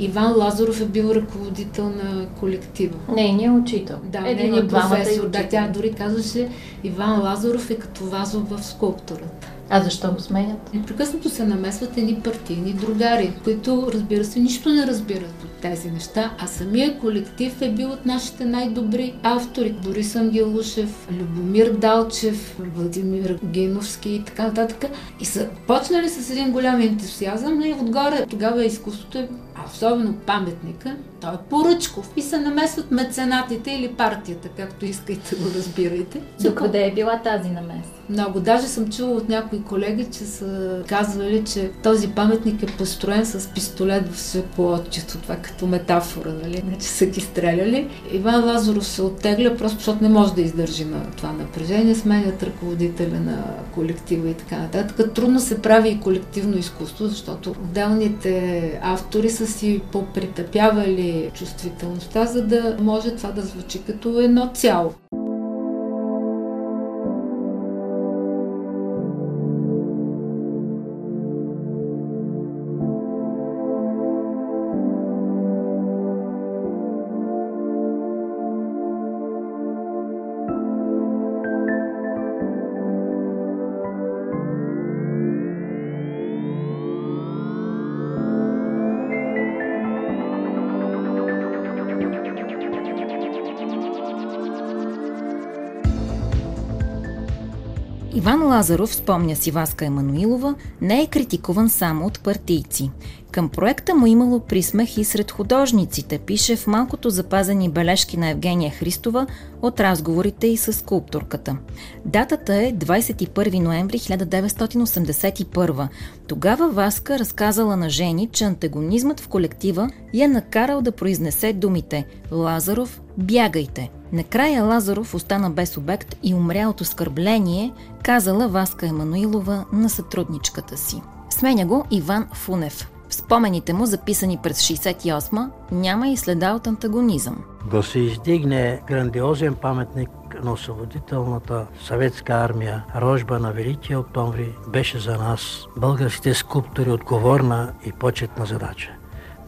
Иван Лазаров е бил ръководител на колектива. Нейният учител. Да, нейният професор. Да, тя дори казваше Иван Лазаров е като вазов в скулптурата. А защо го сменят? Непрекъснато се намесват едни партийни другари, които, разбира се, нищо не разбират от тези неща, а самия колектив е бил от нашите най-добри автори. Борис Ангелушев, Любомир Далчев, Владимир Геновски и така нататък. И са почнали с един голям ентусиазъм и отгоре тогава изкуството е а особено паметника, той е поръчков и се намесват меценатите или партията, както искайте го разбирайте. Докъде е била тази намеса? Много. Даже съм чула от някои колеги, че са казвали, че този паметник е построен с пистолет в свеклотчето. Това като метафора, нали? Не, че са ги стреляли. Иван Лазаров се оттегля, просто защото не може да издържи на това напрежение. Сменят ръководителя на колектива и така нататък. Трудно се прави и колективно изкуство, защото отделните автори са си попритъпявали чувствителността, за да може това да звучи като едно цяло. Лазаров, спомня си Васка Емануилова, не е критикуван само от партийци. Към проекта му имало присмех и сред художниците, пише в малкото запазени бележки на Евгения Христова от разговорите и с скулпторката. Датата е 21 ноември 1981. Тогава Васка разказала на Жени, че антагонизмът в колектива я накарал да произнесе думите «Лазаров, бягайте!» Накрая Лазаров остана без обект и умря от оскърбление, казала Васка Емануилова на сътрудничката си. Сменя го Иван Фунев. В спомените му, записани през 68 няма и следа от антагонизъм. Да се издигне грандиозен паметник на освободителната съветска армия, рожба на Великия октомври, беше за нас, българските скулптори, отговорна и почетна задача.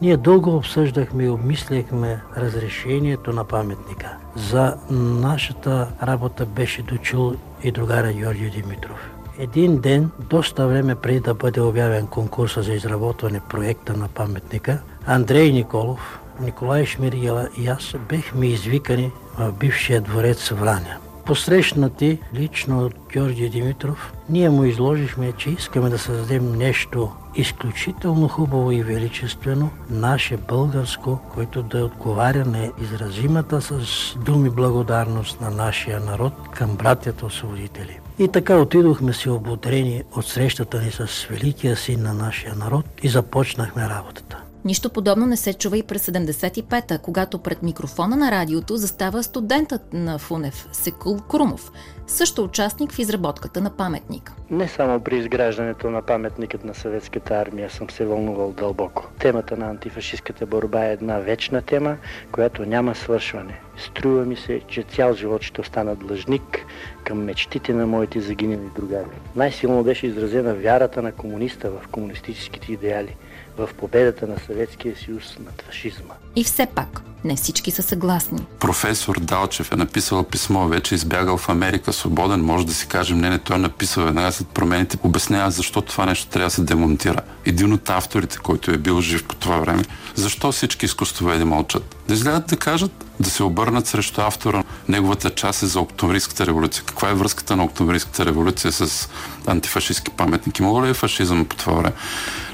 Ние дълго обсъждахме и обмисляхме разрешението на паметника. За нашата работа беше дочул и другара Георгий Димитров. Един ден, доста време преди да бъде обявен конкурса за изработване проекта на паметника, Андрей Николов, Николай Шмиргела и аз бехме извикани в бившия дворец Враня. Посрещнати лично от Георгия Димитров, ние му изложихме, че искаме да създадем нещо изключително хубаво и величествено, наше българско, което да отговаря на изразимата с думи благодарност на нашия народ към братята освободители. И така отидохме си ободрени от срещата ни с великия син на нашия народ и започнахме работата. Нищо подобно не се чува и през 75-та, когато пред микрофона на радиото застава студентът на Фунев, Секул Крумов, също участник в изработката на паметника. Не само при изграждането на паметникът на съветската армия съм се вълнувал дълбоко. Темата на антифашистската борба е една вечна тема, която няма свършване. Струва ми се, че цял живот ще остана длъжник към мечтите на моите загинали другари. Най-силно беше изразена вярата на комуниста в комунистическите идеали – в победата на Съветския съюз над фашизма. И все пак, не всички са съгласни. Професор Далчев е написал писмо, вече избягал в Америка свободен, може да си кажем, не, не, той е написал веднага след промените, обяснява защо това нещо трябва да се демонтира. Един от авторите, който е бил жив по това време, защо всички изкуствоведи мълчат? Да излядат да кажат, да се обърнат срещу автора. Неговата част е за Октомврийската революция. Каква е връзката на Октомврийската революция с антифашистски паметники? Мога ли е фашизъм по това време?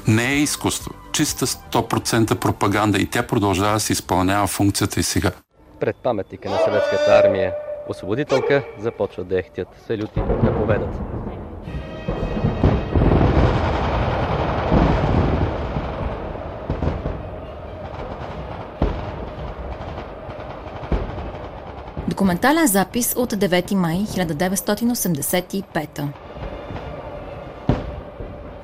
Не е изкуство. Чиста 100% пропаганда и тя продължава да се изпълнява функцията и сега. Пред паметника на съветската армия освободителка започват да ехтят салюти на победата. Документален запис от 9 май 1985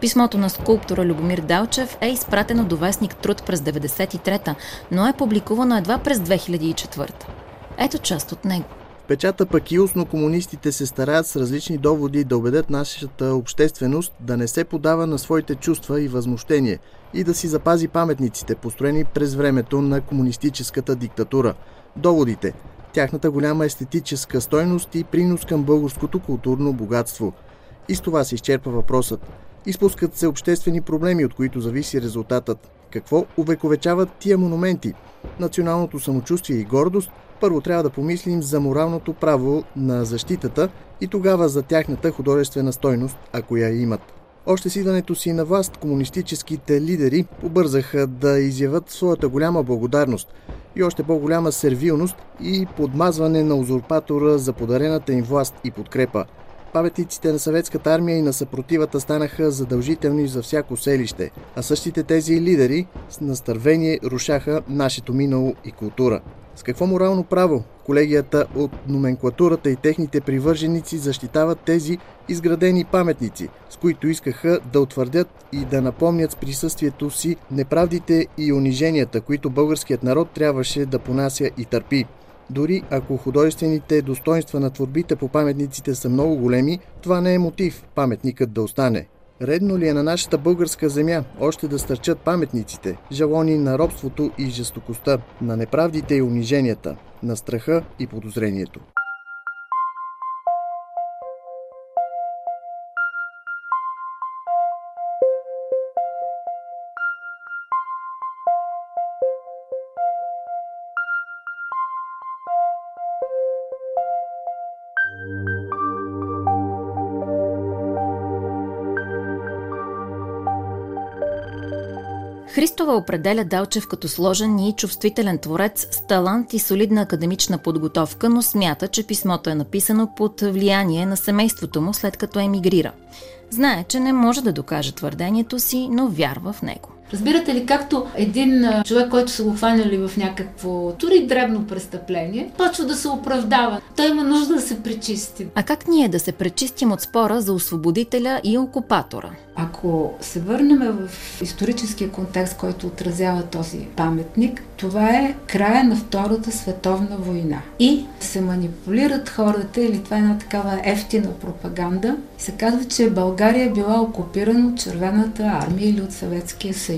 Писмото на скулптора Любомир Далчев е изпратено до вестник Труд през 93-та, но е публикувано едва през 2004 Ето част от него. Печата пък и устно комунистите се стараят с различни доводи да убедят нашата общественост да не се подава на своите чувства и възмущение и да си запази паметниците, построени през времето на комунистическата диктатура. Доводите – тяхната голяма естетическа стойност и принос към българското културно богатство. И с това се изчерпа въпросът – Изпускат се обществени проблеми, от които зависи резултатът. Какво увековечават тия монументи? Националното самочувствие и гордост? Първо трябва да помислим за моралното право на защитата и тогава за тяхната художествена стойност, ако я имат. Още с идването си на власт, комунистическите лидери побързаха да изявят своята голяма благодарност и още по-голяма сервилност и подмазване на узурпатора за подарената им власт и подкрепа – Паметниците на съветската армия и на съпротивата станаха задължителни за всяко селище, а същите тези лидери с настървение рушаха нашето минало и култура. С какво морално право колегията от номенклатурата и техните привърженици защитават тези изградени паметници, с които искаха да утвърдят и да напомнят с присъствието си неправдите и униженията, които българският народ трябваше да понася и търпи. Дори ако художествените достоинства на творбите по паметниците са много големи, това не е мотив паметникът да остане. Редно ли е на нашата българска земя още да стърчат паметниците, жалони на робството и жестокостта, на неправдите и униженията, на страха и подозрението? Христова определя Далчев като сложен и чувствителен творец с талант и солидна академична подготовка, но смята, че писмото е написано под влияние на семейството му след като емигрира. Знае, че не може да докаже твърдението си, но вярва в него. Разбирате ли, както един човек, който са го хванали в някакво дори дребно престъпление, почва да се оправдава. Той има нужда да се пречисти. А как ние да се пречистим от спора за освободителя и окупатора? Ако се върнем в историческия контекст, който отразява този паметник, това е края на Втората световна война. И се манипулират хората, или това е една такава ефтина пропаганда, се казва, че България е била окупирана от Червената армия или от Съветския съюз.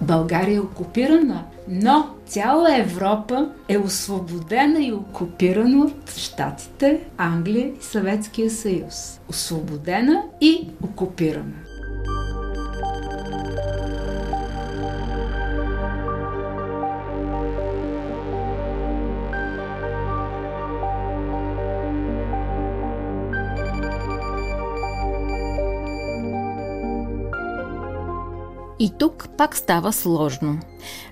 България е окупирана, но цяла Европа е освободена и окупирана от Штатите, Англия и Съветския съюз. Освободена и окупирана. И тук пак става сложно.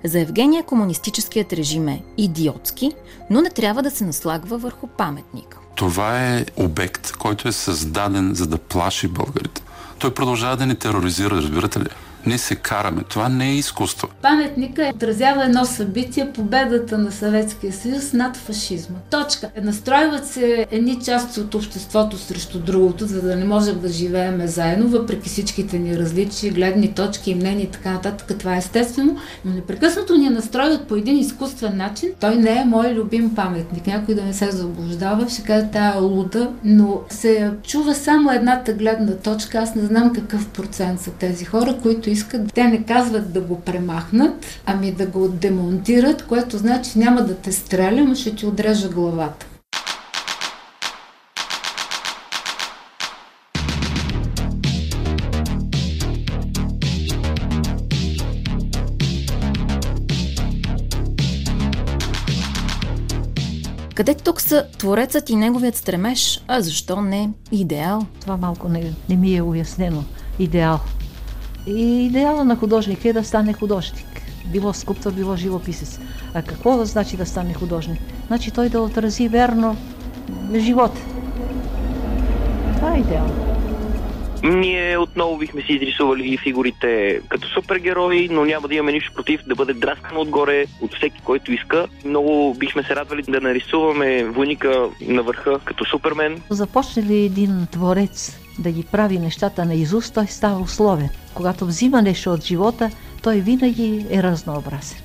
За Евгения комунистическият режим е идиотски, но не трябва да се наслагва върху паметника. Това е обект, който е създаден за да плаши българите. Той продължава да ни тероризира, разбирате ли? Не се караме. Това не е изкуство. Паметника отразява едно събитие, победата на Съветския съюз над фашизма. Точка. Настройват се едни части от обществото срещу другото, за да не можем да живееме заедно, въпреки всичките ни различия, гледни точки мнения и така нататък. Това е естествено, но непрекъснато ни настройват по един изкуствен начин. Той не е мой любим паметник. Някой да не се заблуждава, ще каже тая е луда, но се чува само едната гледна точка. Аз не знам какъв процент са тези хора, които искат. Те не казват да го премахнат, ами да го демонтират, което значи няма да те стрелям, ще ти отрежа главата. Къде тук са творецът и неговият стремеж, а защо не идеал? Това малко не, не ми е уяснено. Идеал. И идеала на художник е да стане художник. Било скулптор, било живописец. А какво значи да стане художник? Значи той да отрази верно живота. Това е идеал. Ние отново бихме си изрисували фигурите като супергерои, но няма да имаме нищо против да бъде драскано отгоре от всеки, който иска. Много бихме се радвали да нарисуваме войника на върха като Супермен. Започне ли един творец да ги прави нещата на изуст, той става условен. Когато взима нещо от живота, той винаги е разнообразен.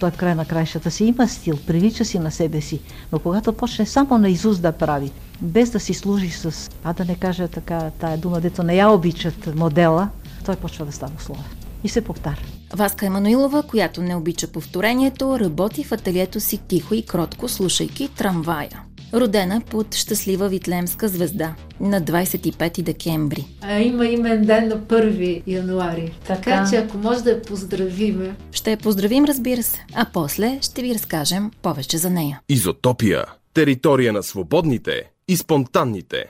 Той в край на краищата си има стил, прилича си на себе си, но когато почне само на изуст да прави, без да си служи с, а да не кажа така, тая дума, дето не я обичат модела, той почва да става условен и се повтаря. Васка Емануилова, която не обича повторението, работи в ателието си тихо и кротко, слушайки трамвая. Родена под щастлива витлемска звезда на 25 декември. А има имен ден на 1 януари. Така, така че ако може да я поздравиме. Ще я поздравим, разбира се. А после ще ви разкажем повече за нея. Изотопия. Територия на свободните и спонтанните.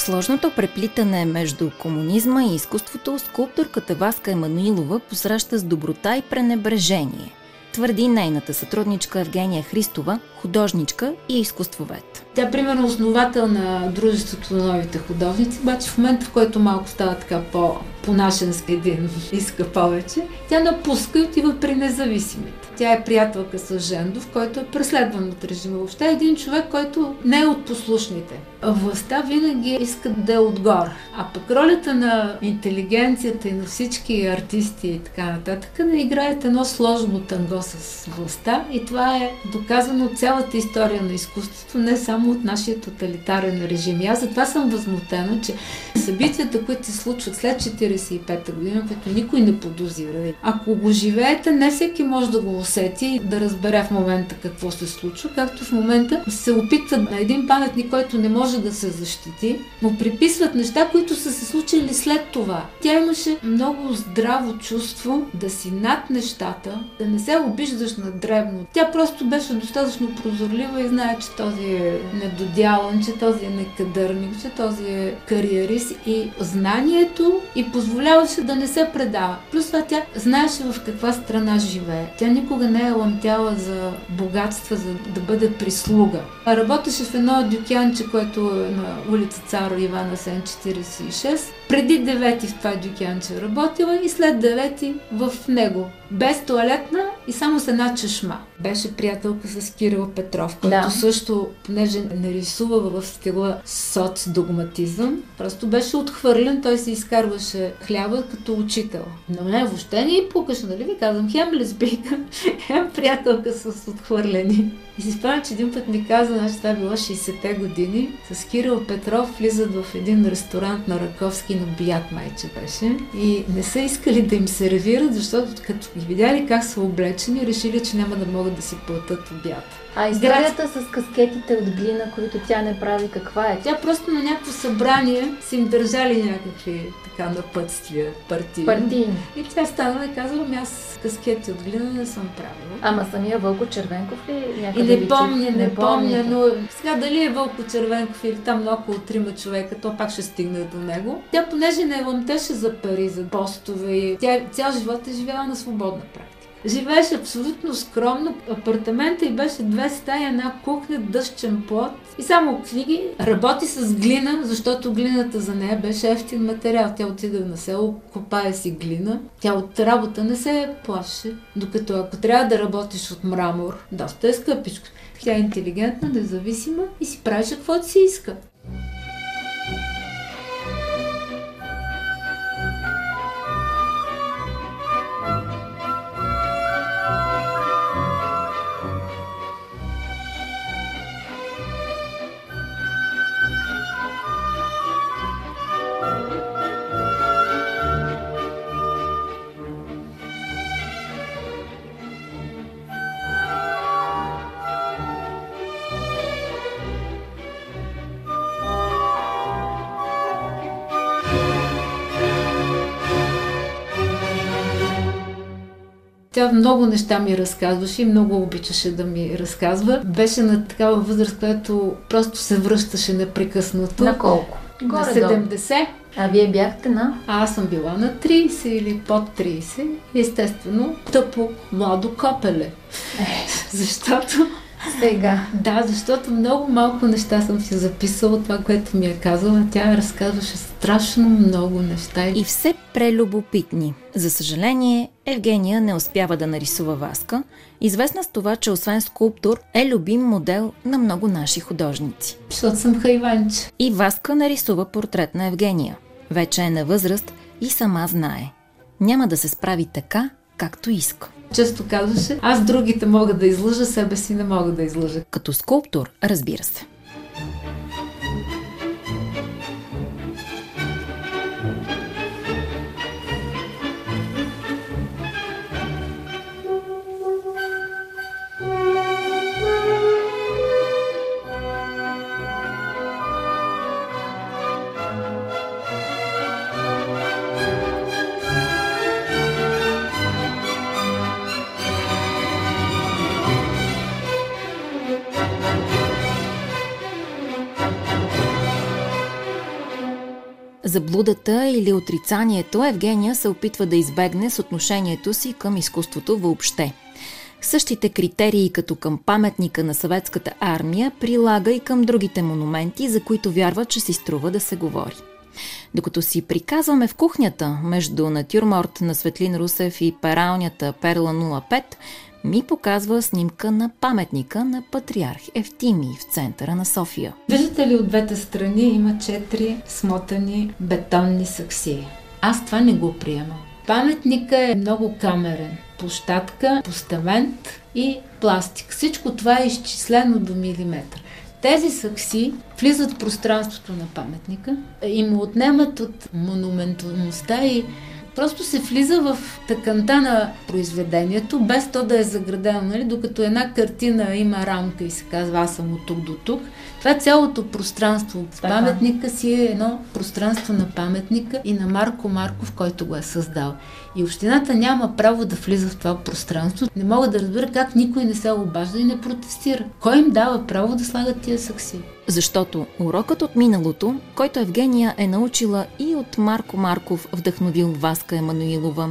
Сложното преплитане между комунизма и изкуството скулпторката Васка Емануилова посреща с доброта и пренебрежение, твърди нейната сътрудничка Евгения Христова, художничка и изкуствовед. Тя е примерно основател на Дружеството на новите художници, обаче в момента, в който малко става така по по-нашенски един иска повече, тя напуска и отива при независимите. Тя е приятелка с Жендов, който е преследван от режима. Въобще е един човек, който не е от послушните. Властта винаги иска да е отгоре. А пък ролята на интелигенцията и на всички артисти и така нататък да играят едно сложно танго с властта и това е доказано от цялата история на изкуството, не само от нашия тоталитарен режим. И аз затова съм възмутена, че събитията, които се случват след 45-та година, които никой не подозира, ако го живеете, не всеки може да го усети и да разбере в момента какво се случва, както в момента се опитват на един паметник, който не може да се защити, но приписват неща, които са се случили след това. Тя имаше много здраво чувство да си над нещата, да не се обиждаш на дребно. Тя просто беше достатъчно прозорлива и знае, че този е недодялан, че този е некадърник, че този е кариерист и знанието и позволяваше да не се предава. Плюс това тя знаеше в каква страна живее. Тя никога не е ламтяла за богатства, за да бъде прислуга. А работеше в едно дюкянче, което е на улица Царо Ивана Сен 46. Преди девети в това дюкянче работила и след девети в него. Без туалетна и само с една чешма. Беше приятелка с Кирил Петров, който да. също, понеже не рисува в стила соцдогматизъм, просто беше отхвърлен, той се изкарваше хляба като учител. Но не, въобще не и пукаше, нали ви казвам, хем лесбийка, хем приятелка с отхвърлени И си спомням, че един път ми каза, значи това е било 60-те години, с Кирил Петров влизат в един ресторант на Раковски на Бият майче беше. И не са искали да им сервират, защото като ги видяли как са облечени, решили, че няма да могат да си платят обяд. А историята с каскетите от глина, които тя не прави, каква е? Тя просто на някакво събрание са им държали някакви така напътствия, партии. Партийни. И тя станала и казала, ами аз каскети от глина не съм правила. Ама самия Вълко Червенков ли някъде И не ви помня, не, помня, но сега дали е Вълко Червенков или там около трима човека, то пак ще стигне до него. Тя понеже не ламтеше за пари, за постове и тя цял живот е живяла на свободна практика. Живееше абсолютно скромно. Апартамента й беше две стаи, една кухня, дъщен плод и само книги. Работи с глина, защото глината за нея беше ефтин материал. Тя отиде на село, копае си глина. Тя от работа не се плаше. Докато ако трябва да работиш от мрамор, доста е скъпичко. Тя е интелигентна, независима и си правеше каквото си иска. Много неща ми разказваше и много обичаше да ми разказва. Беше на такава възраст, която просто се връщаше непрекъснато. На колко? На Горе-долу. 70. А вие бяхте на? А аз съм била на 30 или под 30. Естествено, тъпо, младо копеле. Защото Сега. Да, защото много малко неща съм си записала, това, което ми е казала. Тя разказваше страшно много неща. И все прелюбопитни. За съжаление, Евгения не успява да нарисува Васка, известна с това, че освен скулптор е любим модел на много наши художници. Защото съм хайванче. И Васка нарисува портрет на Евгения. Вече е на възраст и сама знае. Няма да се справи така, както иска. Често казваше, аз другите мога да излъжа, себе си не мога да излъжа. Като скулптор, разбира се. Заблудата или отрицанието Евгения се опитва да избегне с отношението си към изкуството въобще. Същите критерии като към паметника на съветската армия прилага и към другите монументи, за които вярва, че си струва да се говори. Докато си приказваме в кухнята между натюрморт на Светлин Русев и пералнята Перла 05, ми показва снимка на паметника на патриарх Евтимий в центъра на София. Виждате ли от двете страни има четири смотани бетонни саксии. Аз това не го приемам. Паметника е много камерен. Площадка, постамент и пластик. Всичко това е изчислено до милиметър. Тези сакси влизат в пространството на паметника и му отнемат от монументалността и просто се влиза в тъканта на произведението, без то да е заградено, нали? докато една картина има рамка и се казва аз съм от тук до тук. Това цялото пространство Така. паметника си е едно пространство на паметника и на Марко Марков, който го е създал. И общината няма право да влиза в това пространство. Не мога да разбера как никой не се обажда и не протестира. Кой им дава право да слагат тия сакси? Защото урокът от миналото, който Евгения е научила и от Марко Марков, вдъхновил Васка Емануилова,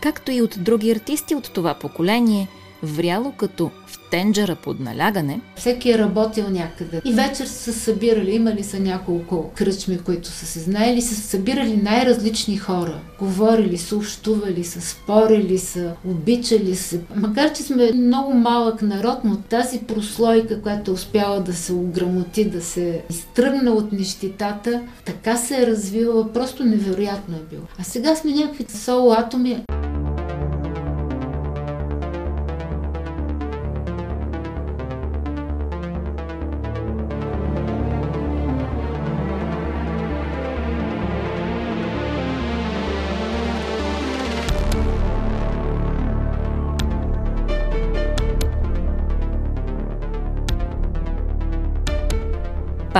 както и от други артисти от това поколение, вряло като в тенджера под налягане, Всеки е работил някъде. И вечер са събирали, имали са няколко кръчми, които са се знаели, са събирали най-различни хора. Говорили са, общували са, спорили са, обичали се. Макар, че сме много малък народ, но тази прослойка, която е успяла да се ограмоти, да се изтръгне от нищитата, така се е развила, просто невероятно е било. А сега сме някакви соло атоми.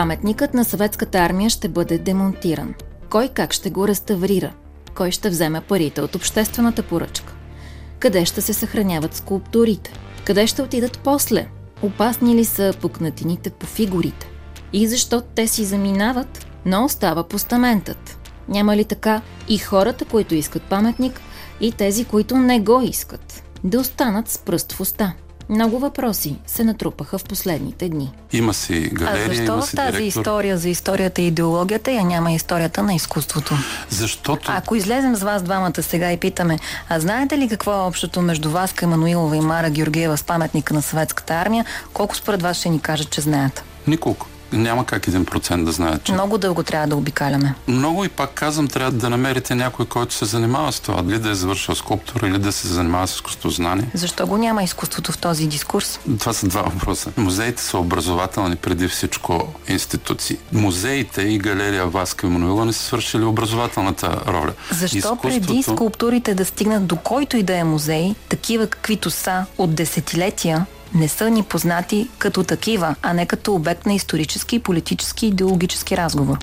Паметникът на съветската армия ще бъде демонтиран. Кой как ще го реставрира? Кой ще вземе парите от обществената поръчка? Къде ще се съхраняват скулптурите? Къде ще отидат после? Опасни ли са пукнатините по фигурите? И защо те си заминават, но остава постаментът? Няма ли така и хората, които искат паметник, и тези, които не го искат, да останат с пръст в уста? Много въпроси се натрупаха в последните дни. Има си галерия, а защо има си тази директор. история за историята и идеологията я няма историята на изкуството? Защото... Ако излезем с вас двамата сега и питаме, а знаете ли какво е общото между вас, Емануилова и Мара Георгиева с паметника на съветската армия, колко според вас ще ни кажат, че знаят? Николко. Няма как един процент да знаят, че... Много дълго трябва да обикаляме. Много и пак казвам, трябва да намерите някой, който се занимава с това. Дали да е завършил скулптура или да се занимава с изкуствознание. Защо го няма изкуството в този дискурс? Това са два въпроса. Музеите са образователни преди всичко институции. Музеите и галерия Васка и Мануила не са свършили образователната роля. Защо Изкуството... преди скулптурите да стигнат до който и да е музей, такива каквито са от десетилетия, не са ни познати като такива, а не като обект на исторически, политически и идеологически разговор.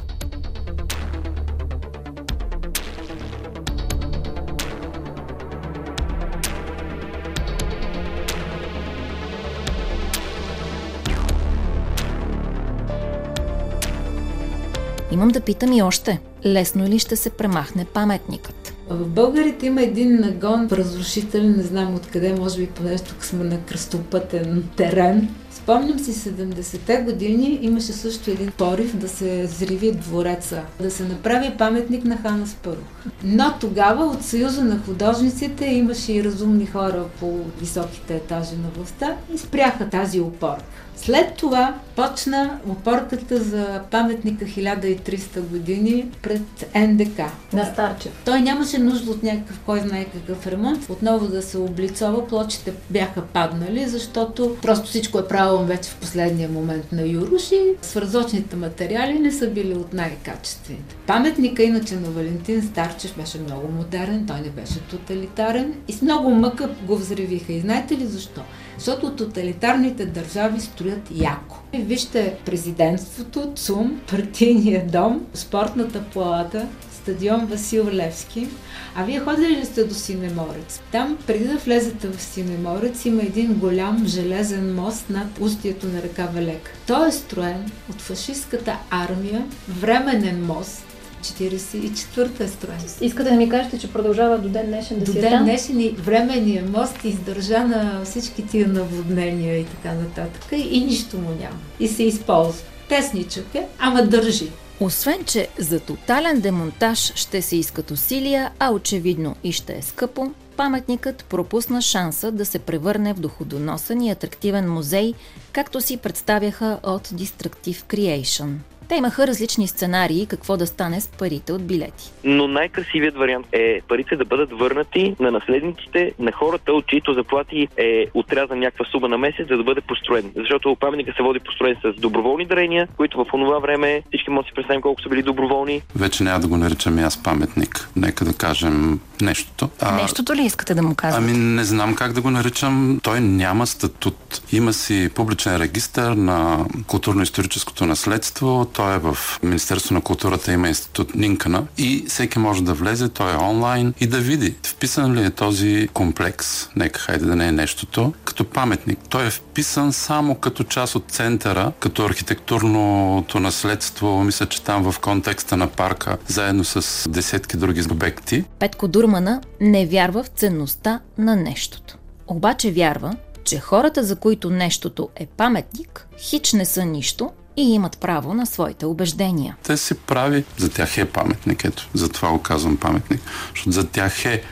Имам да питам и още. Лесно ли ще се премахне паметникът? В българите има един нагон разрушителен, не знам откъде, може би понеже тук сме на кръстопътен терен. Спомням си 70-те години имаше също един порив да се зриви двореца, да се направи паметник на Хана Спарух. Но тогава от Съюза на художниците имаше и разумни хора по високите етажи на властта и спряха тази опорка. След това почна опорката за паметника 1300 години пред НДК. На Старчев. Той нямаше нужда от някакъв, кой знае какъв ремонт, отново да се облицова. Плочите бяха паднали, защото просто всичко е правилно вече в последния момент на Юруш и свързочните материали не са били от най-качествените. Паметника иначе на Валентин Старчев беше много модерен, той не беше тоталитарен и с много мъка го взривиха. И знаете ли защо? Защото тоталитарните държави строят яко. И вижте президентството, ЦУМ, партийния дом, спортната плата, стадион Васил Левски. А вие ходили ли сте до Синеморец? Там, преди да влезете в Синеморец, има един голям железен мост над устието на река Велека. Той е строен от фашистската армия, временен мост, 44-та е строен. Искате да ми кажете, че продължава до ден днешен да до си е ден там? днешен и временния мост издържа на всички тия наводнения и така нататък. И нищо му няма. И се използва. Тесничък е, ама държи. Освен, че за тотален демонтаж ще се искат усилия, а очевидно и ще е скъпо, паметникът пропусна шанса да се превърне в доходоносен и атрактивен музей, както си представяха от Destructive Creation. Те имаха различни сценарии какво да стане с парите от билети. Но най-красивият вариант е парите да бъдат върнати на наследниците, на хората, от чието заплати е отрязан някаква сума на месец, за да бъде построен. Защото паметника се води построен с доброволни дарения, които в онова време всички може да си представим колко са били доброволни. Вече няма да го наричаме аз паметник. Нека да кажем нещото. А... Нещото ли искате да му кажете? Ами не знам как да го наричам. Той няма статут. Има си публичен регистр на културно-историческото наследство. Той е в Министерство на културата, има институт Нинкана и всеки може да влезе, той е онлайн и да види вписан ли е този комплекс, нека хайде да не е нещото, като паметник. Той е вписан само като част от центъра, като архитектурното наследство, мисля, че там в контекста на парка, заедно с десетки други обекти. Петко Дурмана не вярва в ценността на нещото. Обаче вярва, че хората, за които нещото е паметник, хич не са нищо и имат право на своите убеждения. Те си прави, за тях е паметник, ето, затова го казвам паметник, защото за тях е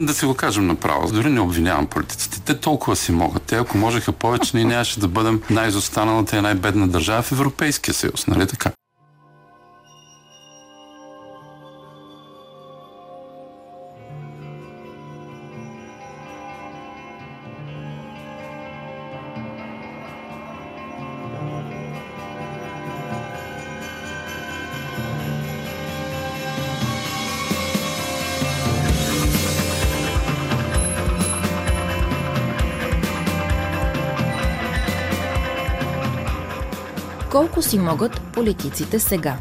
да си го кажем направо, дори не обвинявам политиците. Те толкова си могат. Те, ако можеха повече, ние нямаше да бъдем най-изостаналата и най-бедна държава в Европейския съюз, нали така? Колко си могат политиците сега?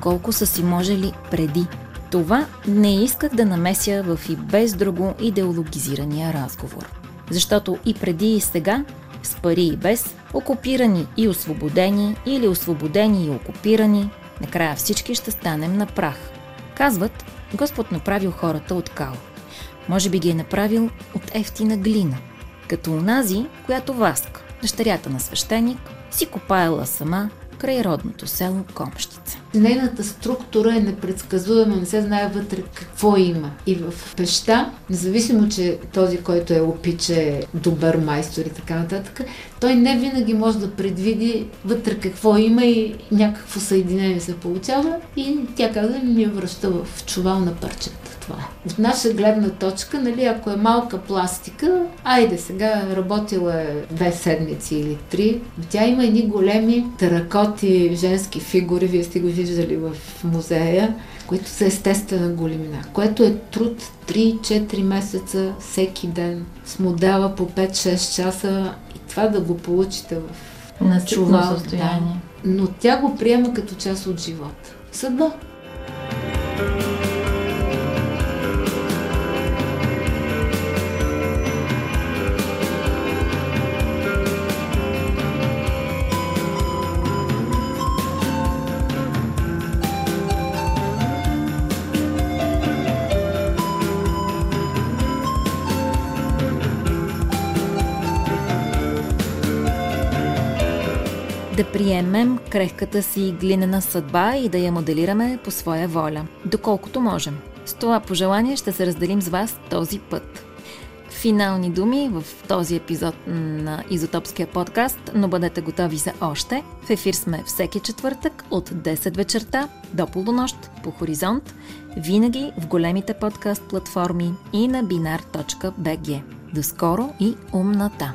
Колко са си можели преди? Това не исках да намеся в и без друго идеологизирания разговор. Защото и преди и сега, с пари и без, окупирани и освободени или освободени и окупирани, накрая всички ще станем на прах. Казват, Господ направил хората от кал. Може би ги е направил от ефтина глина, като унази, която Васка, дъщерята на свещеник, си копаела сама край родното село Комщица. Нейната структура е непредсказуема, не се знае вътре какво има. И в пеща, независимо, че този, който е опиче е добър майстор и така нататък, той не винаги може да предвиди вътре какво има и някакво съединение се получава и тя каза, ми връща в чувал на парчета. Това. От наша гледна точка, нали, ако е малка пластика, айде сега работила е две седмици или три, тя има едни големи теракоти, женски фигури, вие сте го виждали в музея, които са естествена големина, което е труд 3-4 месеца всеки ден с модела по 5-6 часа и това да го получите в на чувал състояние. Да. Но тя го приема като част от живота. Съдба. Приемем крехката си глинена съдба и да я моделираме по своя воля, доколкото можем. С това пожелание ще се разделим с вас този път. Финални думи в този епизод на Изотопския подкаст, но бъдете готови за още. В ефир сме всеки четвъртък от 10 вечерта до полунощ по Хоризонт, винаги в големите подкаст платформи и на binar.bg. До скоро и умната!